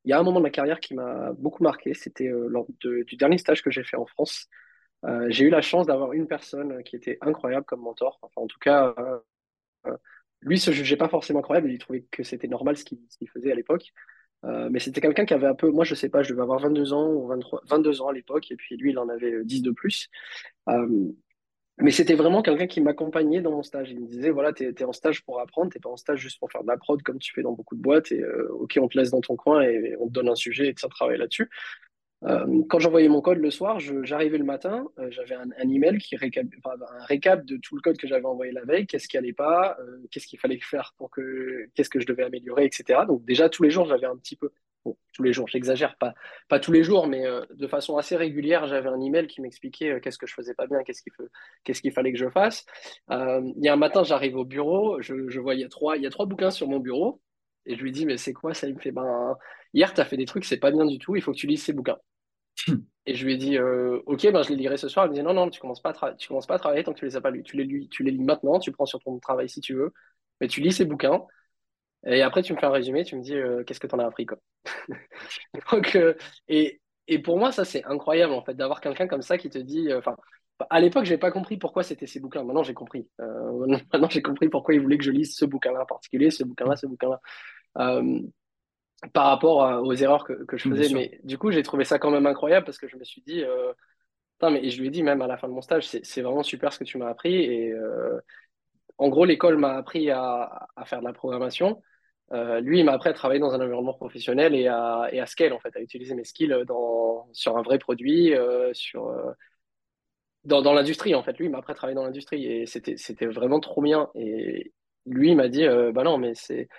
il y a un moment de ma carrière qui m'a beaucoup marqué. C'était lors du dernier stage que j'ai fait en France. j'ai eu la chance d'avoir une personne qui était incroyable comme mentor. Enfin, en tout cas, lui se jugeait pas forcément incroyable. Il trouvait que c'était normal ce qu'il faisait à l'époque. mais c'était quelqu'un qui avait un peu, moi je sais pas, je devais avoir 22 ans ou 23, 22 ans à l'époque, et puis lui il en avait 10 de plus. Mais c'était vraiment quelqu'un qui m'accompagnait dans mon stage. Il me disait, voilà, tu es, en stage pour apprendre, tu pas en stage juste pour faire de la prod comme tu fais dans beaucoup de boîtes. Et euh, OK, on te laisse dans ton coin et on te donne un sujet et tu travailler là-dessus. Euh, quand j'envoyais mon code le soir, j'arrivais le matin, euh, j'avais un, email qui récap, un récap de tout le code que j'avais envoyé la veille, qu'est-ce qui allait pas, qu'est-ce qu'il fallait faire pour que, qu'est-ce que je devais améliorer, etc. Donc déjà tous les jours, j'avais un petit peu tous les jours, j'exagère pas, pas tous les jours, mais euh, de façon assez régulière, j'avais un email qui m'expliquait euh, qu'est-ce que je faisais pas bien, qu'est-ce qu'il qu'est-ce fallait que je fasse. Euh, il y a un matin, j'arrive au bureau, je, je vois il y a trois, il y a trois bouquins sur mon bureau, et je lui dis mais c'est quoi ça? Il me fait ben hier tu as fait des trucs, c'est pas bien du tout, il faut que tu lises ces bouquins. Et je lui ai dit, ok, ben, je les lirai ce soir. Il me dit, non, non, tu commences pas à tu commences pas à travailler tant que tu les as pas lus. Tu les, tu les lis maintenant, tu prends sur ton travail si tu veux, mais tu lis ces bouquins. Et après, tu me fais un résumé, tu me dis euh, qu'est-ce que tu en as appris. Quoi. Euh, et, pour moi, ça, c'est incroyable, en fait, d'avoir quelqu'un comme ça qui te dit. Euh, enfin, à l'époque, je n'avais pas compris pourquoi c'était ces bouquins. Maintenant, j'ai compris. maintenant, j'ai compris pourquoi il voulait que je lise ce bouquin-là en particulier, ce bouquin-là, ce bouquin-là. Par rapport aux erreurs que, que je faisais. Mais du coup, j'ai trouvé ça quand même incroyable parce que je me suis dit. mais, et je lui ai dit, même à la fin de mon stage, c'est vraiment super ce que tu m'as appris. Et en gros, l'école m'a appris à, à, faire de la programmation. Euh, lui, il m'a appris à travailler dans un environnement professionnel et à, et à scale, en fait, à utiliser mes skills dans, sur un vrai produit, euh, sur, euh, dans, dans l'industrie, en fait. Lui, il m'a appris à travailler dans l'industrie et c'était, c'était vraiment trop bien. Et lui, il m'a dit, bah non, mais c'est.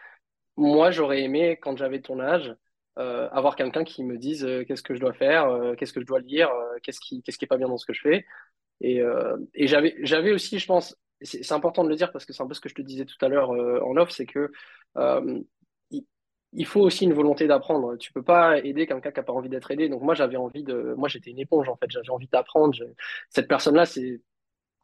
Moi, j'aurais aimé, quand j'avais ton âge, avoir quelqu'un qui me dise qu'est-ce que je dois faire, qu'est-ce que je dois lire, qu'est-ce qui, qu'est-ce qui est pas bien dans ce que je fais. Et, j'avais, aussi, je pense, c'est important de le dire parce que c'est un peu ce que je te disais tout à l'heure en off, c'est que euh, il faut aussi une volonté d'apprendre. Tu peux pas aider quelqu'un qui n'a pas envie d'être aidé. Donc moi, j'avais envie de, moi j'étais une éponge en fait. J'avais envie d'apprendre. Cette personne-là, c'est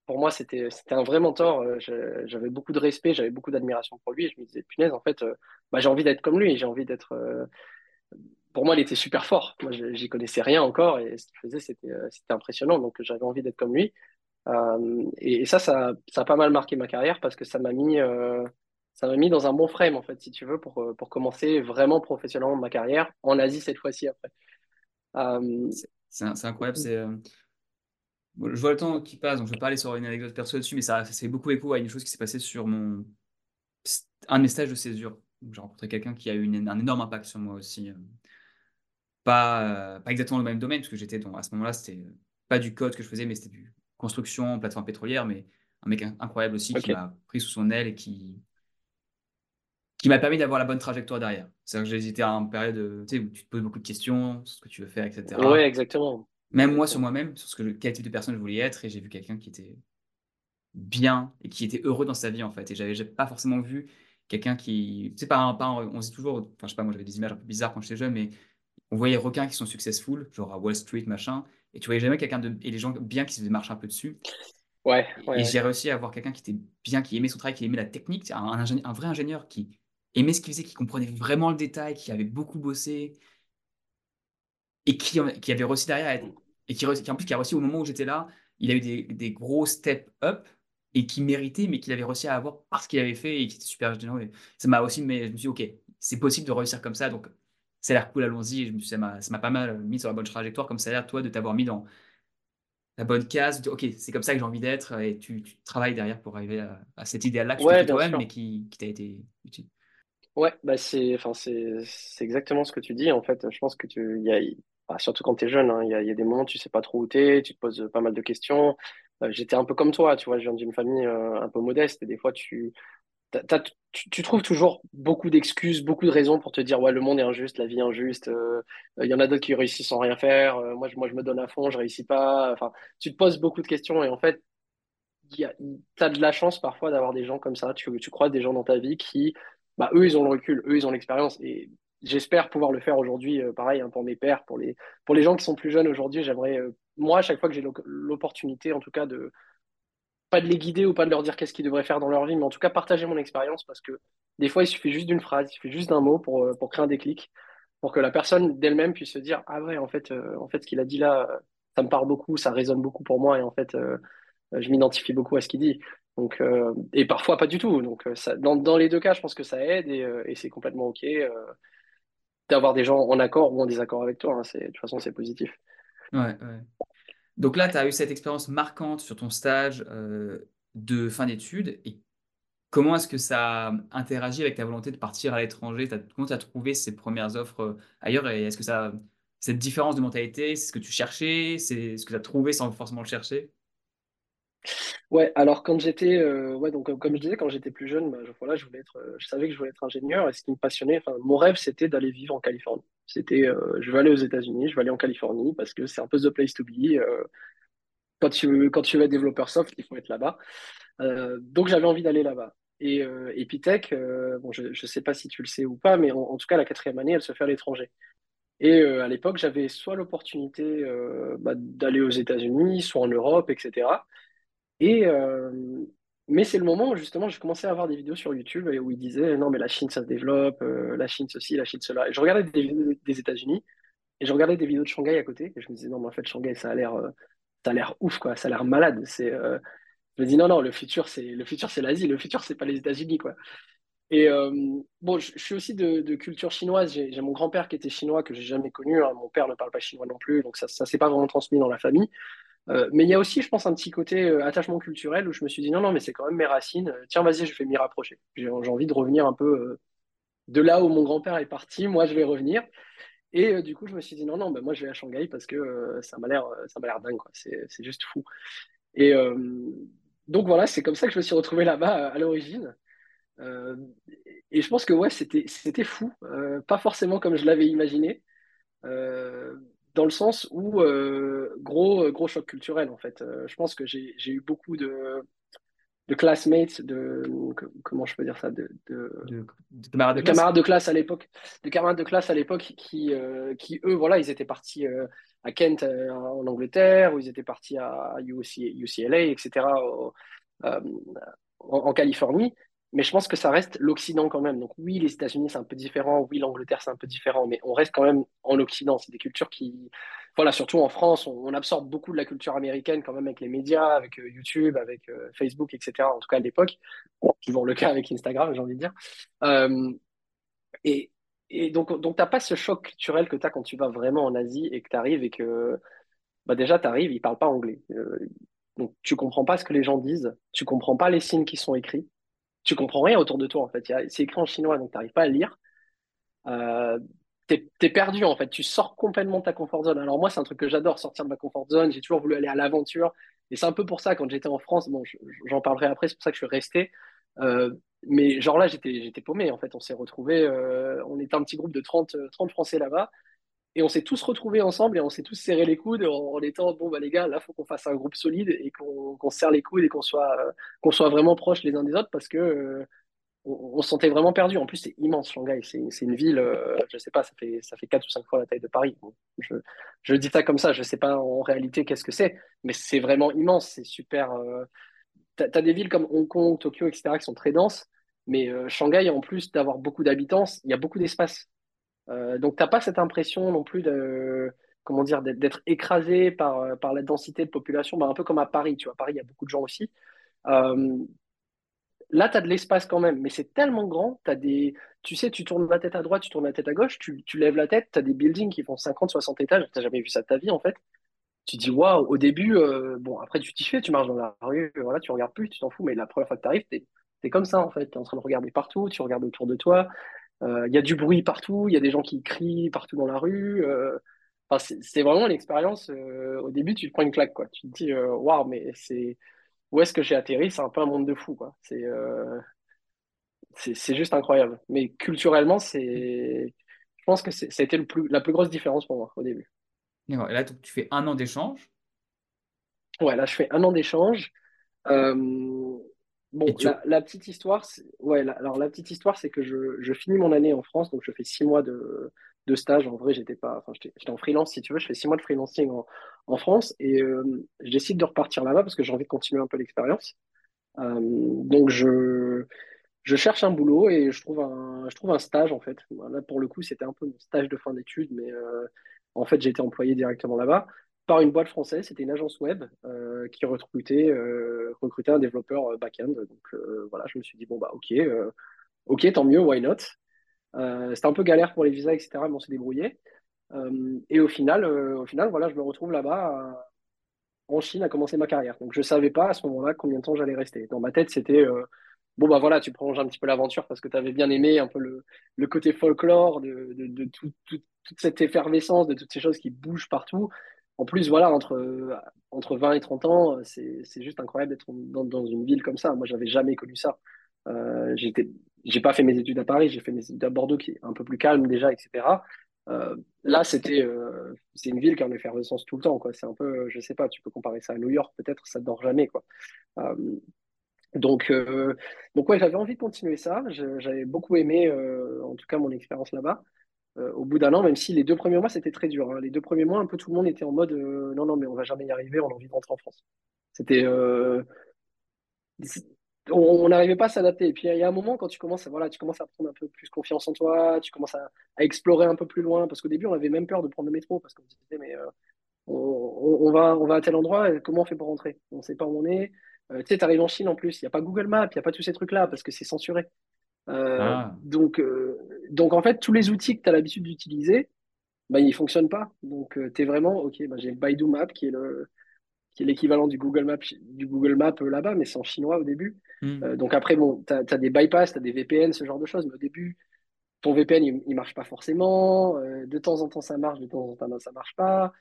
pour moi c'était un vrai mentor. Euh, j'avais beaucoup de respect, j'avais beaucoup d'admiration pour lui. Et je me disais punaise, en fait, euh, bah, j'ai envie d'être comme lui. J'ai envie d'être. Pour moi, il était super fort. Moi, j'y connaissais rien encore et ce qu'il faisait, c'était impressionnant. Donc j'avais envie d'être comme lui. et, ça, ça, ça a pas mal marqué ma carrière parce que ça m'a mis ça m'a mis dans un bon frame, en fait, si tu veux, pour, euh, pour commencer vraiment professionnellement ma carrière en Asie cette fois-ci après. Euh, c'est incroyable. C'est, euh, je vois le temps qui passe, donc je vais pas aller sur une anecdote perso dessus, mais ça, fait beaucoup écho à une chose qui s'est passée sur mon un de mes stages de césure. J'ai rencontré quelqu'un qui a eu un énorme impact sur moi aussi. Pas, pas exactement dans le même domaine, parce que j'étais à ce moment-là, c'était pas du code que je faisais, mais c'était du construction, plateforme pétrolière, mais un mec incroyable aussi qui m'a pris sous son aile et qui, qui m'a permis d'avoir la bonne trajectoire derrière. C'est-à-dire que j'ai hésité à une période où tu te poses beaucoup de questions sur ce que tu veux faire, etc. Oui, exactement. Même moi sur moi-même, sur ce que, quel type de personne je voulais être, et j'ai vu quelqu'un qui était bien et qui était heureux dans sa vie, en fait. Et j'avais pas forcément vu quelqu'un qui. Sais, pas, pas on dit toujours, enfin, je sais pas, moi j'avais des images un peu bizarres quand j'étais jeune, mais on voyait requins qui sont successful, genre à Wall Street, machin, et tu voyais jamais quelqu'un de. et les gens bien qui se faisaient marcher un peu dessus. Ouais, et j'ai réussi à avoir quelqu'un qui était bien, qui aimait son travail, qui aimait la technique, un, un vrai ingénieur qui aimait ce qu'il faisait, qui comprenait vraiment le détail, qui avait beaucoup bossé et qui, qui avait réussi derrière, et qui, en plus qui a réussi au moment où j'étais là, il a eu des, des gros step up et qui méritait, mais qu'il avait réussi à avoir parce qu'il avait fait et qui était super généreux. Ça m'a aussi, mais je me suis dit, ok, c'est possible de réussir comme ça, donc ça a l'air cool, allons-y. Je me suis, ça m'a pas mal mis sur la bonne trajectoire, comme ça a l'air, toi, de t'avoir mis dans la bonne case. ok, c'est comme ça que j'ai envie d'être, et tu, travailles derrière pour arriver à, à cet idéal-là que tu toi-même, mais qui, qui t'a été utile. Ouais, bah c'est, enfin c'est, exactement ce que tu dis. En fait, je pense que tu, y a, bah, surtout quand tu es jeune, hein, il y a, des moments tu sais pas trop où t'es, tu te poses pas mal de questions. Euh, j'étais un peu comme toi, tu vois, je viens d'une famille euh, un peu modeste et des fois tu, tu, tu trouves toujours beaucoup d'excuses, beaucoup de raisons pour te dire ouais le monde est injuste, la vie est injuste. euh, Il y en a d'autres qui réussissent sans rien faire. moi je, moi je me donne à fond, je réussis pas. Enfin, tu te poses beaucoup de questions et en fait il y a, t'as de la chance parfois d'avoir des gens comme ça. Tu, tu croises des gens dans ta vie qui, bah, eux, ils ont le recul, eux, ils ont l'expérience. Et j'espère pouvoir le faire aujourd'hui, euh, pareil, hein, pour mes pères, pour les, pour les gens qui sont plus jeunes aujourd'hui. J'aimerais, euh, moi, à chaque fois que j'ai l'opportunité, en tout cas, de pas de les guider ou pas de leur dire qu'est-ce qu'ils devraient faire dans leur vie, mais en tout cas, partager mon expérience parce que des fois, il suffit juste d'une phrase, il suffit juste d'un mot pour, euh, pour créer un déclic, pour que la personne d'elle-même puisse se dire, ah ouais, en fait, en fait, ce qu'il a dit là, ça me parle beaucoup, ça résonne beaucoup pour moi, et en fait, je m'identifie beaucoup à ce qu'il dit. Donc, et parfois pas du tout. Donc, dans, dans les deux cas, je pense que ça aide et, c'est complètement OK d'avoir des gens en accord ou en désaccord avec toi. hein. De toute façon, c'est positif. Ouais. Donc là, tu as eu cette expérience marquante sur ton stage euh, de fin d'études. Et comment est-ce que ça interagit avec ta volonté de partir à l'étranger? Comment tu as trouvé ces premières offres euh, ailleurs? Est-ce que ça, cette différence de mentalité, c'est ce que tu cherchais? C'est ce que tu as trouvé sans forcément le chercher? Ouais, alors quand j'étais, euh, ouais, donc comme comme je disais, quand j'étais plus jeune, bah, je, voilà, je voulais être, euh, je savais que je voulais être ingénieur et ce qui me passionnait, enfin, mon rêve, c'était d'aller vivre en Californie. C'était, euh, je veux aller aux États-Unis, je veux aller en Californie parce que c'est un peu the place to be. euh, quand tu, quand tu veux être développeur soft, il faut être là-bas. Euh, donc j'avais envie d'aller là-bas. Et euh, Epitech, euh, bon, je ne sais pas si tu le sais ou pas, mais en, tout cas, la quatrième année, elle se fait à l'étranger. Et euh, à l'époque, j'avais soit l'opportunité euh, bah, d'aller aux États-Unis, soit en Europe, etc. Euh, mais c'est le moment où justement j'ai commencé à avoir des vidéos sur YouTube où ils disaient non, mais la Chine, ça se développe, euh, la Chine, ceci, la Chine, cela. Et je regardais des vidéos des États-Unis et je regardais des vidéos de Shanghai à côté et je me disais non, mais en fait, Shanghai, ça a l'air euh, ouf, quoi, ça a l'air malade. Je me dis non, non, le futur, c'est le futur, c'est l'Asie, le futur, c'est pas les États-Unis, quoi. Et bon, je, suis aussi de, culture chinoise. J'ai j'ai mon grand-père qui était chinois que j'ai jamais connu. hein. Mon père ne parle pas chinois non plus, donc ça, ça s'est pas vraiment transmis dans la famille. Euh, mais il y a aussi, je pense, un petit côté euh, attachement culturel où je me suis dit non, non, mais c'est quand même mes racines. Euh, Tiens, vas-y, je vais m'y rapprocher. J'ai envie de revenir un peu de là où mon grand-père est parti. Moi, je vais revenir. Et du coup, je me suis dit non, non, bah, moi, je vais à Shanghai parce que ça m'a l'air, ça m'a l'air dingue. C'est, juste fou. Et donc voilà, c'est comme ça que je me suis retrouvé là-bas à, l'origine. Et je pense que ouais, c'était, fou. Pas forcément comme je l'avais imaginé. Dans le sens où euh, gros euh, gros choc culturel en fait. Euh, je pense que j'ai eu beaucoup de de classmates, de comment je peux dire ça, de, de, De, de camarades de classe? camarades de classe à l'époque, de camarades de classe à l'époque qui euh, qui eux voilà ils étaient partis à Kent en Angleterre ou ils étaient partis à UC, UCLA etc. au- en, en Californie. Mais je pense que ça reste l'Occident quand même. Donc oui, les États-Unis, c'est un peu différent. Oui, l'Angleterre, c'est un peu différent. Mais on reste quand même en Occident. C'est des cultures qui... Voilà, surtout en France, on, absorbe beaucoup de la culture américaine quand même avec les médias, avec euh, YouTube, avec euh, Facebook, etc. En tout cas à l'époque. Bon, toujours le cas avec Instagram, j'ai envie de dire. Euh, et, donc, donc tu n'as pas ce choc culturel que tu as quand tu vas vraiment en Asie et que tu arrives et que bah déjà, tu arrives, ils ne parlent pas anglais. Donc tu comprends pas ce que les gens disent, tu comprends pas les signes qui sont écrits tu comprends rien autour de toi en fait. C'est écrit en chinois, donc tu n'arrives pas à lire. Euh, t'es, t'es perdu en fait. Tu sors complètement de ta comfort zone. Alors moi, c'est un truc que j'adore, sortir de ma comfort zone. J'ai toujours voulu aller à l'aventure. Et c'est un peu pour ça, quand j'étais en France, bon, je- j'en parlerai après, c'est pour ça que je suis resté. Euh, mais genre là, j'étais, paumé en fait. On s'est retrouvés, euh, on était un petit groupe de 30 euh, 30 Français là-bas. Et on s'est tous retrouvés ensemble et on s'est tous serré les coudes en, étant, bon, bah les gars, là, faut qu'on fasse un groupe solide et qu'on qu'on se serre les coudes et qu'on soit, euh, soit vraiment proches les uns des autres parce que euh, on, se sentait vraiment perdu. En plus, c'est immense, Shanghai. C'est une ville, euh, je sais pas, ça fait, ça fait 4 ou 5 fois la taille de Paris. Je, je dis ça comme ça, je sais pas en réalité qu'est-ce que c'est, mais c'est vraiment immense. C'est super. Euh, t'as, t'as des villes comme Hong Kong, Tokyo, etc., qui sont très denses, mais Shanghai, en plus d'avoir beaucoup d'habitants, il y a beaucoup d'espace. Euh, donc, t'as pas cette impression non plus de. Comment dire, d'être écrasé par, euh, par la densité de population, bah, un peu comme à Paris, tu vois. À Paris, il y a beaucoup de gens aussi. Euh, Là, tu as de l'espace quand même, mais c'est tellement grand. T'as des... Tu sais, tu tournes la tête à droite, tu tournes la tête à gauche, tu, tu lèves la tête, tu as des buildings qui font 50, 60 étages. Tu jamais vu ça de ta vie, en fait. Tu dis, waouh, au début, bon, après, tu t'y fais, tu marches dans la rue, voilà, tu regardes plus, tu t'en fous, mais la première fois que tu arrives, tu es, comme ça, en fait. Tu es en train de regarder partout, tu regardes autour de toi. Euh, Il y a du bruit partout, il y a des gens qui crient partout dans la rue. euh, enfin, c'est vraiment l'expérience. euh, au début, tu te prends une claque, quoi. Tu te dis, euh, waouh, mais c'est où est-ce que j'ai atterri? C'est un peu un monde de fou, quoi. C'est euh, juste incroyable. Mais culturellement, c'est, je pense que c'est- ça a été le plus, la plus grosse différence pour moi au début. D'accord. Et là, tu fais un an d'échange Ouais, là, je fais un an d'échange. Euh, bon, tu... la, la petite histoire, c'est- ouais, la- alors la petite histoire, c'est que je, je finis mon année en France, donc je fais six mois de, de stage. En vrai, j'étais pas, enfin, j'étais j'étais en freelance, si tu veux. Je fais six mois de freelancing en, en France et euh, je décide de repartir là-bas parce que j'ai envie de continuer un peu l'expérience. Euh, donc je, je cherche un boulot et je trouve un, je trouve un stage en fait. Là, pour le coup, c'était un peu mon stage de fin d'études, mais euh, en fait, j'ai été employé directement là-bas par une boîte française. C'était une agence web euh, qui recrutait, euh, recrutait un développeur euh, back-end. Donc voilà, je me suis dit, bon, bah ok, ok, tant mieux, why not? C'était un peu galère pour les visas, etc., mais on s'est débrouillé. Et au final, voilà, je me retrouve là-bas en Chine à commencer ma carrière. Donc je savais pas à ce moment-là combien de temps j'allais rester. Dans ma tête, c'était bon bah voilà, tu prolonges un petit peu l'aventure parce que tu avais bien aimé un peu le, côté folklore de, de, de tout- tout- toute cette effervescence, de toutes ces choses qui bougent partout. En plus, voilà, entre, entre 20 et 30 ans, c'est, juste incroyable d'être dans, dans une ville comme ça. Moi, j'avais jamais connu ça. Euh, j'ai pas fait mes études à Paris, j'ai fait mes études à Bordeaux qui est un peu plus calme déjà, etc. Euh, là, c'était, euh, c'est une ville qui est en effervescence tout le temps. C'est un peu, je sais pas, tu peux comparer ça à New York, peut-être, ça dort jamais, quoi. Euh, donc, donc ouais, j'avais envie de continuer ça. J'avais beaucoup aimé, en tout cas, mon expérience là-bas. Euh, au bout d'un an, même si les deux premiers mois, c'était très dur. hein. Les deux premiers mois, un peu tout le monde était en mode euh, non, non, mais on va jamais y arriver, on a envie de rentrer en France. C'était, euh, on n'arrivait pas à s'adapter. Et puis, il y a un moment, quand tu commences, à- voilà, tu commences à prendre un peu plus confiance en toi, tu commences à, explorer un peu plus loin. Parce qu'au début, on avait même peur de prendre le métro, parce qu'on se disait, mais on, va, à tel endroit, comment on fait pour rentrer? On ne sait pas où on est. Tu sais, tu arrives en Chine en plus, il n'y a pas Google Maps, il n'y a pas tous ces trucs-là, parce que c'est censuré. Euh, Ah, donc, euh, donc, en fait, tous les outils que tu as l'habitude d'utiliser, bah, ils ne fonctionnent pas. Donc, tu es vraiment, OK, bah, j'ai le Baidu Map qui est le, qui est l'équivalent du Google Maps, du Google Maps euh, là-bas, mais c'est en chinois au début. hmm. Euh, donc après, bon, tu as, des bypass, tu as des VPN, ce genre de choses, mais au début, ton VPN, il, il marche pas forcément. Euh, de temps en temps, ça marche, de temps en temps, ça marche pas.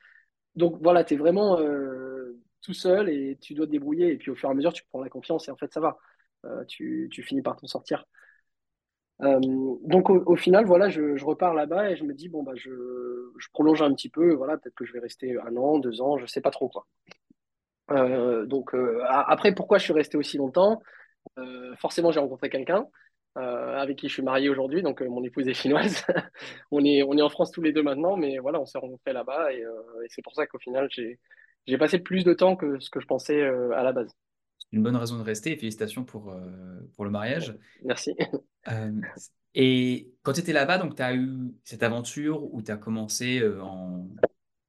Donc voilà, tu es vraiment euh, tout seul et tu dois te débrouiller. Et puis au fur et à mesure, tu prends la confiance et en fait, ça va. Euh, tu, tu finis par t'en sortir. Euh, donc au, final, voilà, je, repars là-bas et je me dis, bon, bah, je, prolonge un petit peu. Voilà, peut-être que je vais rester un an, deux ans, je sais pas trop quoi. Euh, donc euh, après, pourquoi je suis resté aussi longtemps? Forcément, j'ai rencontré quelqu'un avec qui je suis marié aujourd'hui, donc mon épouse est chinoise. On est, on est en France tous les deux maintenant, mais voilà, on s'est rencontrés là-bas et, et c'est pour ça qu'au final, j'ai, passé plus de temps que ce que je pensais à la base. Une bonne raison de rester et félicitations pour, euh, pour le mariage. Merci. Euh, et quand tu étais là-bas, donc tu as eu cette aventure où tu as commencé euh, en,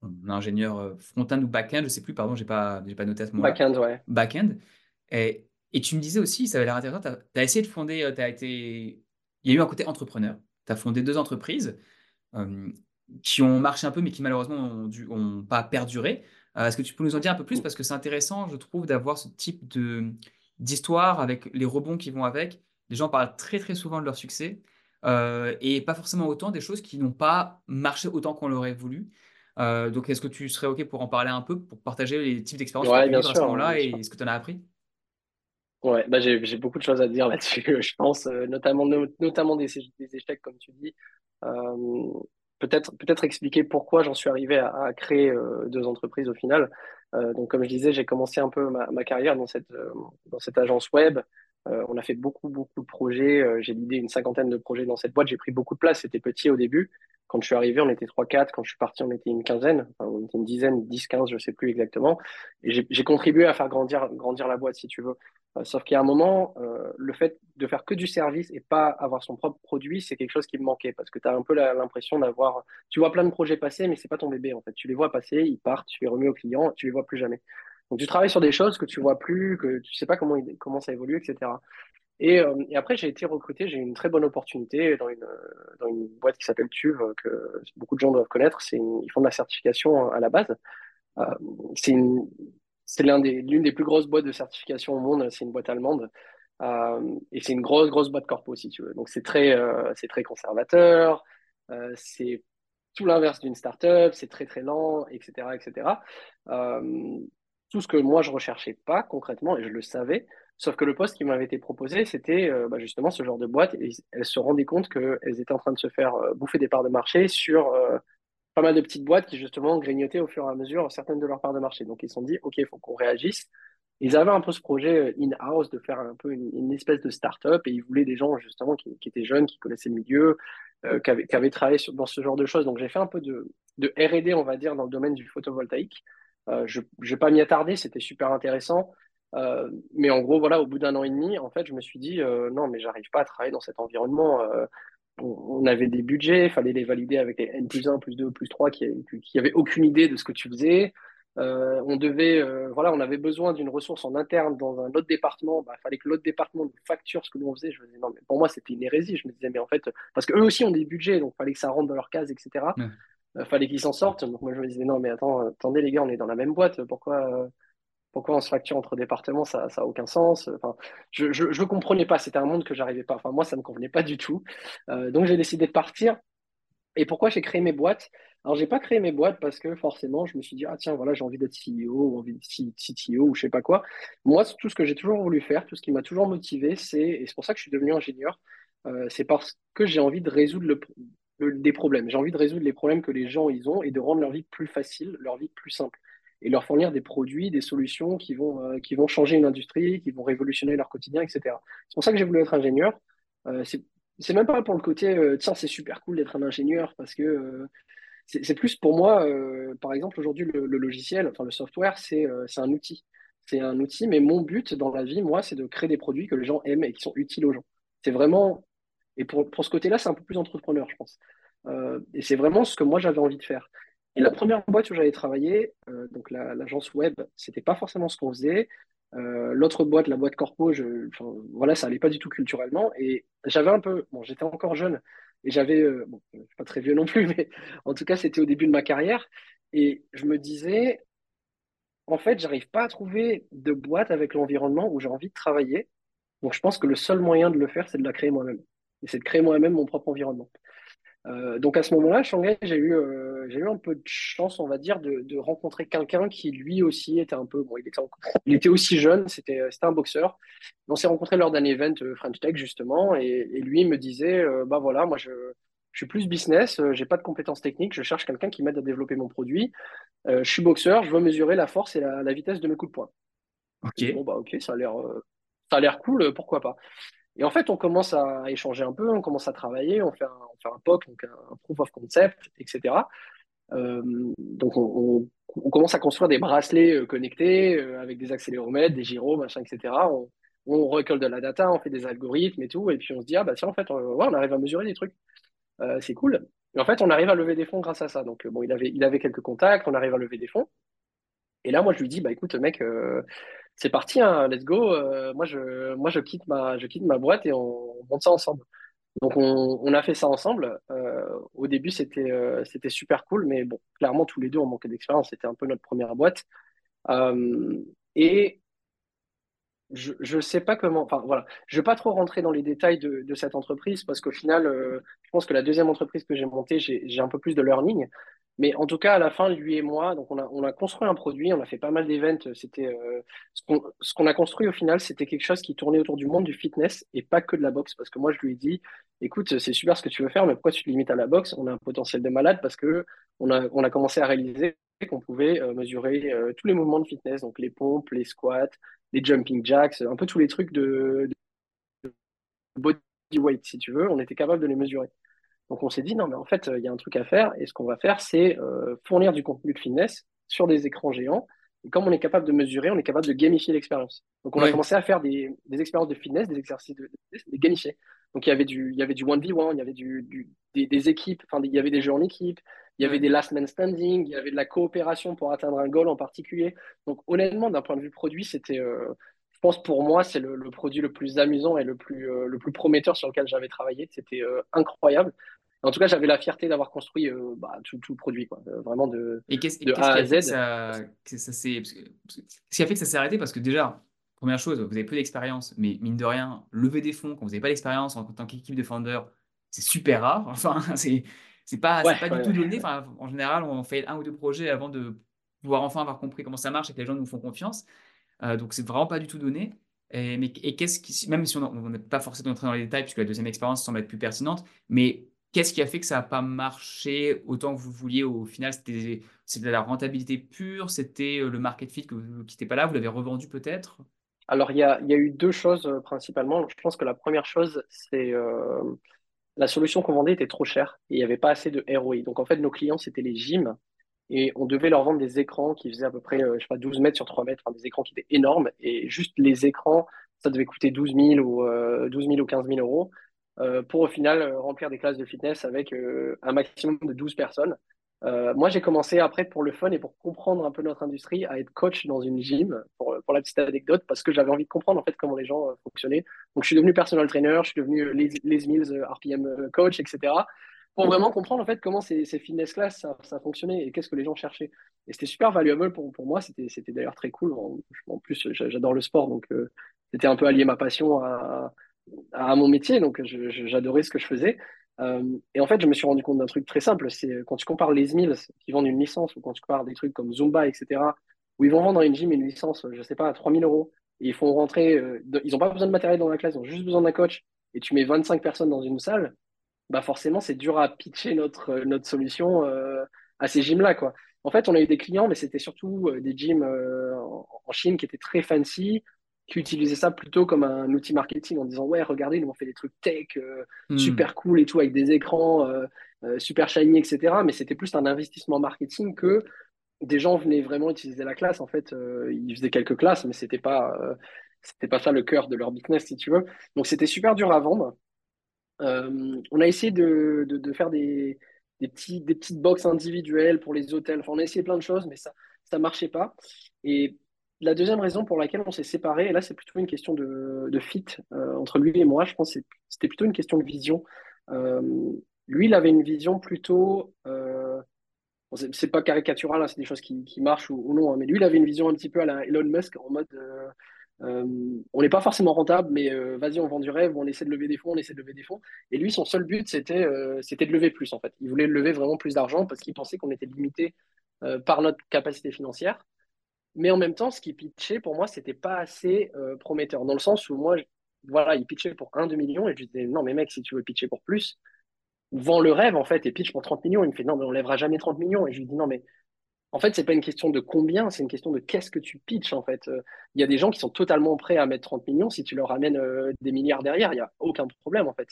en ingénieur front-end ou back-end, je sais plus, pardon, j'ai pas, j'ai pas noté à ce moment-là, Backend, ouais. back-end. Et, et tu me disais aussi, ça avait l'air intéressant, tu as, essayé de fonder, tu as été, il y a eu un côté entrepreneur. Tu as fondé deux entreprises euh, qui ont marché un peu, mais qui malheureusement ont, dû, ont pas perduré. Euh, Est-ce que tu peux nous en dire un peu plus? Parce que c'est intéressant, je trouve, d'avoir ce type d'histoire avec les rebonds qui vont avec. Les gens parlent très très souvent de leur succès euh, et pas forcément autant des choses qui n'ont pas marché autant qu'on l'aurait voulu. Euh, donc, est-ce que tu serais OK pour en parler un peu, pour partager les types d'expériences que tu as Ouais, à ce moment-là et ce que tu en as appris? Ouais, bah j'ai, j'ai beaucoup de choses à dire là-dessus, je pense, euh, notamment, no- notamment des, des échecs, comme tu dis. Euh, peut-être, peut-être expliquer pourquoi j'en suis arrivé à, à créer euh, deux entreprises au final. Euh, donc, comme je disais, j'ai commencé un peu ma, ma carrière dans cette, euh, dans cette agence web. Euh, on a fait beaucoup, beaucoup de projets. Euh, j'ai l'idée une cinquantaine de projets dans cette boîte. J'ai pris beaucoup de place. C'était petit au début. Quand je suis arrivé, on était trois, quatre. Quand je suis parti, on était une quinzaine. Enfin, on était une dizaine, dix, quinze, je sais plus exactement. Et j'ai contribué à faire grandir, grandir la boîte, si tu veux. Euh, sauf qu'il y a un moment, euh, le fait de faire que du service et pas avoir son propre produit, c'est quelque chose qui me manquait parce que tu as un peu l'impression d'avoir. Tu vois plein de projets passer, mais c'est pas ton bébé en fait. Tu les vois passer, ils partent, tu les remets au client, tu les vois plus jamais. Donc tu travailles sur des choses que tu vois plus, que tu sais pas comment, comment ça évolue, etc. Et, euh, et après, j'ai été recruté, j'ai eu une très bonne opportunité dans une, dans une boîte qui s'appelle Tuve, que beaucoup de gens doivent connaître. Une- ils font de la certification à la base. C'est une, c'est l'une des plus grosses boîtes de certification au monde. C'est une boîte allemande. et c'est une grosse, grosse boîte corpo, si tu veux. Donc, c'est très, très conservateur. c'est tout l'inverse d'une startup. C'est très, très lent, etc., etc. tout ce que moi, je recherchais pas concrètement, et je le savais, Sauf que le poste qui m'avait été proposé, c'était euh, bah, justement ce genre de boîte. Et elles se rendaient compte qu'elles étaient en train de se faire euh, bouffer des parts de marché sur euh, pas mal de petites boîtes qui justement grignotaient au fur et à mesure certaines de leurs parts de marché. Donc ils se sont dit, OK, il faut qu'on réagisse. Ils avaient un peu ce projet in-house de faire un peu une, espèce de start-up et ils voulaient des gens justement qui, étaient jeunes, qui connaissaient le milieu, qui, avaient, travaillé dans ce genre de choses. Donc j'ai fait un peu de, RD, on va dire, dans le domaine du photovoltaïque. je ne vais pas m'y attarder, c'était super intéressant. Euh, mais en gros, voilà, au bout d'un an et demi, en fait, je me suis dit, euh, non, mais j'arrive pas à travailler dans cet environnement. Euh, on, avait des budgets, il fallait les valider avec les N plus 1, plus 2, plus 3 qui, qui avaient aucune idée de ce que tu faisais. on devait, voilà, on avait besoin d'une ressource en interne dans un autre département. Il bah, fallait que l'autre département nous facture ce que nous on faisait. Je me disais, non, mais pour moi, c'était une hérésie. Je me disais, mais en fait, parce qu'eux aussi ont des budgets, donc il fallait que ça rentre dans leur case, etc. Il fallait qu'ils s'en sortent. Donc moi, je me disais, non, mais attends, attendez, les gars, on est dans la même boîte. Pourquoi pourquoi on se facture entre départements Ça n'a aucun sens. Enfin, je ne le comprenais pas. C'était un monde que j'arrivais pas. Enfin, moi, ça ne me convenait pas du tout. Euh, donc, j'ai décidé de partir. Et pourquoi j'ai créé mes boîtes? Alors, j'ai pas créé mes boîtes parce que forcément, je me suis dit, ah tiens, voilà, j'ai envie d'être CEO ou envie d'être CTO ou je sais pas quoi. Moi, tout ce que j'ai toujours voulu faire, tout ce qui m'a toujours motivé, c'est, et c'est pour ça que je suis devenu ingénieur, euh, c'est parce que j'ai envie de résoudre le, des problèmes. J'ai envie de résoudre les problèmes que les gens ils ont et de rendre leur vie plus facile, leur vie plus simple et leur fournir des produits, des solutions qui vont, euh, qui vont changer une industrie, qui vont révolutionner leur quotidien, etc. C'est pour ça que j'ai voulu être ingénieur. Euh, c'est même pas pour le côté, euh, tiens, c'est super cool d'être un ingénieur, parce que c'est plus pour moi, par exemple, aujourd'hui, le, logiciel, enfin le software, c'est un outil. C'est un outil, mais mon but dans la vie, moi, c'est de créer des produits que les gens aiment et qui sont utiles aux gens. C'est vraiment, et pour, pour ce côté-là, c'est un peu plus entrepreneur, je pense. et c'est vraiment ce que moi j'avais envie de faire. Et la première boîte où j'avais travaillé, euh, donc l'agence web, c'était pas forcément ce qu'on faisait. Euh, l'autre boîte, la boîte corpo, voilà, ça allait pas du tout culturellement. Et j'avais un peu, bon, j'étais encore jeune et j'avais, euh, bon, pas très vieux non plus, mais en tout cas, c'était au début de ma carrière. Et je me disais, en fait, j'arrive pas à trouver de boîte avec l'environnement où j'ai envie de travailler. Donc, je pense que le seul moyen de le faire, c'est de la créer moi-même. Et c'est de créer moi-même mon propre environnement. Euh, donc à ce moment-là, Shanghai, j'ai eu, euh, j'ai eu un peu de chance, on va dire, de, de rencontrer quelqu'un qui lui aussi était un peu, bon, il était, il était aussi jeune, c'était, c'était un boxeur. On s'est rencontré lors d'un event euh, French Tech justement, et, et lui me disait, bah voilà, moi je, je suis plus business, j'ai pas de compétences techniques, je cherche quelqu'un qui m'aide à développer mon produit. je suis boxeur, je veux mesurer la force et la, la vitesse de mes coups de poing. Ok. Bon bah ok, ça a l'air, ça a l'air cool, pourquoi pas. Et en fait, on commence à échanger un peu, on commence à travailler, on fait un, POC, donc un, Proof of Concept, etc. Euh, donc, on, commence à construire des bracelets euh, connectés euh, avec des accéléromètres, des gyros, machin, etc. On, récolte de la data, on fait des algorithmes et tout, et puis on se dit, ah bah tiens, en fait, on, on arrive à mesurer des trucs. C'est cool. Et en fait, on arrive à lever des fonds grâce à ça. Donc, bon, il avait, il avait quelques contacts, on arrive à lever des fonds. Et là, moi, je lui dis, bah écoute, mec, c'est parti, hein, let's go. Euh, moi, je, quitte ma, boîte et on, monte ça ensemble. Donc, on, a fait ça ensemble. Euh, au début, c'était c'était super cool, mais bon, clairement, tous les deux, on manquait d'expérience. C'était un peu notre première boîte. et je ne sais pas comment. Enfin, voilà. Je ne vais pas trop rentrer dans les détails de, de cette entreprise parce qu'au final, je pense que la deuxième entreprise que j'ai montée, j'ai un peu plus de learning. Mais en tout cas, à la fin, lui et moi, donc on a, on a construit un produit, on a fait pas mal d'événements. C'était euh, ce qu'on a construit au final, c'était quelque chose qui tournait autour du monde du fitness et pas que de la boxe. Parce que moi, je lui ai dit, écoute, c'est super ce que tu veux faire, mais pourquoi tu te limites à la boxe? On a un potentiel de malade parce que on a, commencé à réaliser qu'on pouvait euh, mesurer euh, tous les mouvements de fitness, donc les pompes, les squats, les jumping jacks, un peu tous les trucs de body weight, si tu veux. On était capable de les mesurer. Donc on s'est dit, non, mais en fait, il y a un truc à faire, et ce qu'on va faire, c'est euh, fournir du contenu de fitness sur des écrans géants. Et comme on est capable de mesurer, on est capable de gamifier l'expérience. Donc on a commencé à faire des, des, expériences de fitness, des exercices de, de, gamifier. Donc il y avait du, il y avait du 1v1, il y avait du, du des, des, équipes, enfin il y avait des jeux en équipe, il y avait des last man standing, il y avait de la coopération pour atteindre un goal en particulier. Donc honnêtement, d'un point de vue produit, c'était, euh, je pense pour moi, c'est le, le, produit le plus amusant et le plus, euh, le plus prometteur sur lequel j'avais travaillé. C'était incroyable. En tout cas, j'avais la fierté d'avoir construit euh, bah, tout, le produit, quoi. Euh, vraiment de, et qu'est-ce, A à Z. Ça, ça ce qui a fait que ça s'est arrêté Parce que déjà, première chose, vous avez peu d'expérience, mais mine de rien, lever des fonds quand vous n'avez pas d'expérience en tant qu'équipe de founder, c'est super rare. Enfin, c'est c'est pas, Ouais, pas du tout ouais. donné. Enfin, en général, on fait un ou deux projets avant de pouvoir enfin avoir compris comment ça marche et que les gens nous font confiance. Euh, donc, c'est vraiment pas du tout donné. Et, mais, qu'est-ce qui, même si on n'est pas forcément entré dans les détails, puisque la deuxième expérience semble être plus pertinente, mais qu'est-ce qui a fait que ça n'a pas marché autant que vous vouliez au final? C'était la rentabilité pure, c'était euh, le market fit que vous- n'était pas là, vous l'avez revendu peut-être? Alors, il y a, il y a eu deux choses euh, principalement. Je pense que la première chose, c'est euh, la solution qu'on vendait était trop chère et il n'y avait pas assez de ROI. Donc, en fait, nos clients, c'était les gyms et on devait leur vendre des écrans qui faisaient à peu près, euh, je sais pas, 12 mètres sur 3 mètres, enfin, des écrans qui étaient énormes et juste les écrans, ça devait coûter 12 000 ou, euh, 12 000 ou 15 000 euros euh, pour au final euh, remplir des classes de fitness avec euh, un maximum de 12 personnes. Euh, moi, j'ai commencé après pour le fun et pour comprendre un peu notre industrie à être coach dans une gym, pour, la petite anecdote, parce que j'avais envie de comprendre en fait comment les gens euh, fonctionnaient. Donc, je suis devenu personal trainer, je suis devenu euh, Les, Les Mills, euh, RPM euh, coach, etc. Pour vraiment comprendre en fait comment ces, ces fitness classes ça, fonctionnait et qu'est-ce que les gens cherchaient. Et c'était super valuable pour, pour moi, c'était, c'était d'ailleurs très cool. En, plus, j'a- j'adore le sport, donc euh, c'était un peu allié ma passion à, à mon métier, donc j'adorais ce que je faisais. Euh, et en fait, je me suis rendu compte d'un truc très simple, c'est euh, quand tu compares les Mills qui vendent une licence ou quand tu compares des trucs comme Zumba, etc., où ils vont vendre dans une gym une licence, je sais pas, à 3000 euros, et ils font rentrer, ils n'ont pas besoin de matériel dans la classe, ils ont juste besoin d'un coach, et tu mets 25 personnes dans une salle, bah forcément, c'est dur à pitcher notre, euh, notre solution euh, à ces gyms-là, quoi. En fait, on a eu des clients, mais c'était surtout euh, des gyms euh, en, Chine qui étaient très fancy, qui utilisaient ça plutôt comme un outil marketing en disant, ouais, regardez, nous on fait des trucs tech, euh, Hmm. super cool et tout, avec des écrans super shiny, etc. Mais c'était plus un investissement marketing que des gens venaient vraiment utiliser la classe. En fait, ils faisaient quelques classes, mais c'était pas, c'était pas ça le cœur de leur business, si tu veux. Donc c'était super dur à vendre. Euh, on a essayé de, faire des, petites box individuelles pour les hôtels. On a essayé plein de choses, mais ça ça marchait pas. Et la deuxième raison pour laquelle on s'est séparés, et là c'est plutôt une question de, fit euh, entre lui et moi, je pense que c'était plutôt une question de vision. Euh, lui, il avait une vision plutôt, euh, bon, c'est pas caricatural, hein, c'est des choses qui, marchent ou, ou non, hein, mais lui, il avait une vision un petit peu à la Elon Musk en mode euh, on n'est pas forcément rentable, mais euh, vas-y, on vend du rêve, on essaie de lever des fonds, on essaie de lever des fonds. Et lui, son seul but, c'était euh, de lever plus, en fait. Il voulait lever vraiment plus d'argent parce qu'il pensait qu'on était limité par notre capacité financière. Mais en même temps, ce qu'il pitchait, pour moi, c'était pas assez prometteur. Dans le sens où moi, voilà, il pitchait pour un 2 millions et je disais, non, mais mec, si tu veux pitcher pour plus, vends le rêve, en fait, et pitch pour 30 millions. Il me fait, non, mais on lèvera jamais 30 millions. Et je lui dis, non, mais en fait, c'est pas une question de combien, c'est une question de qu'est-ce que tu pitches en fait. Euh, Il y a des gens qui sont totalement prêts à mettre 30 millions si tu leur amènes euh, des milliards derrière, il n'y a aucun problème en fait.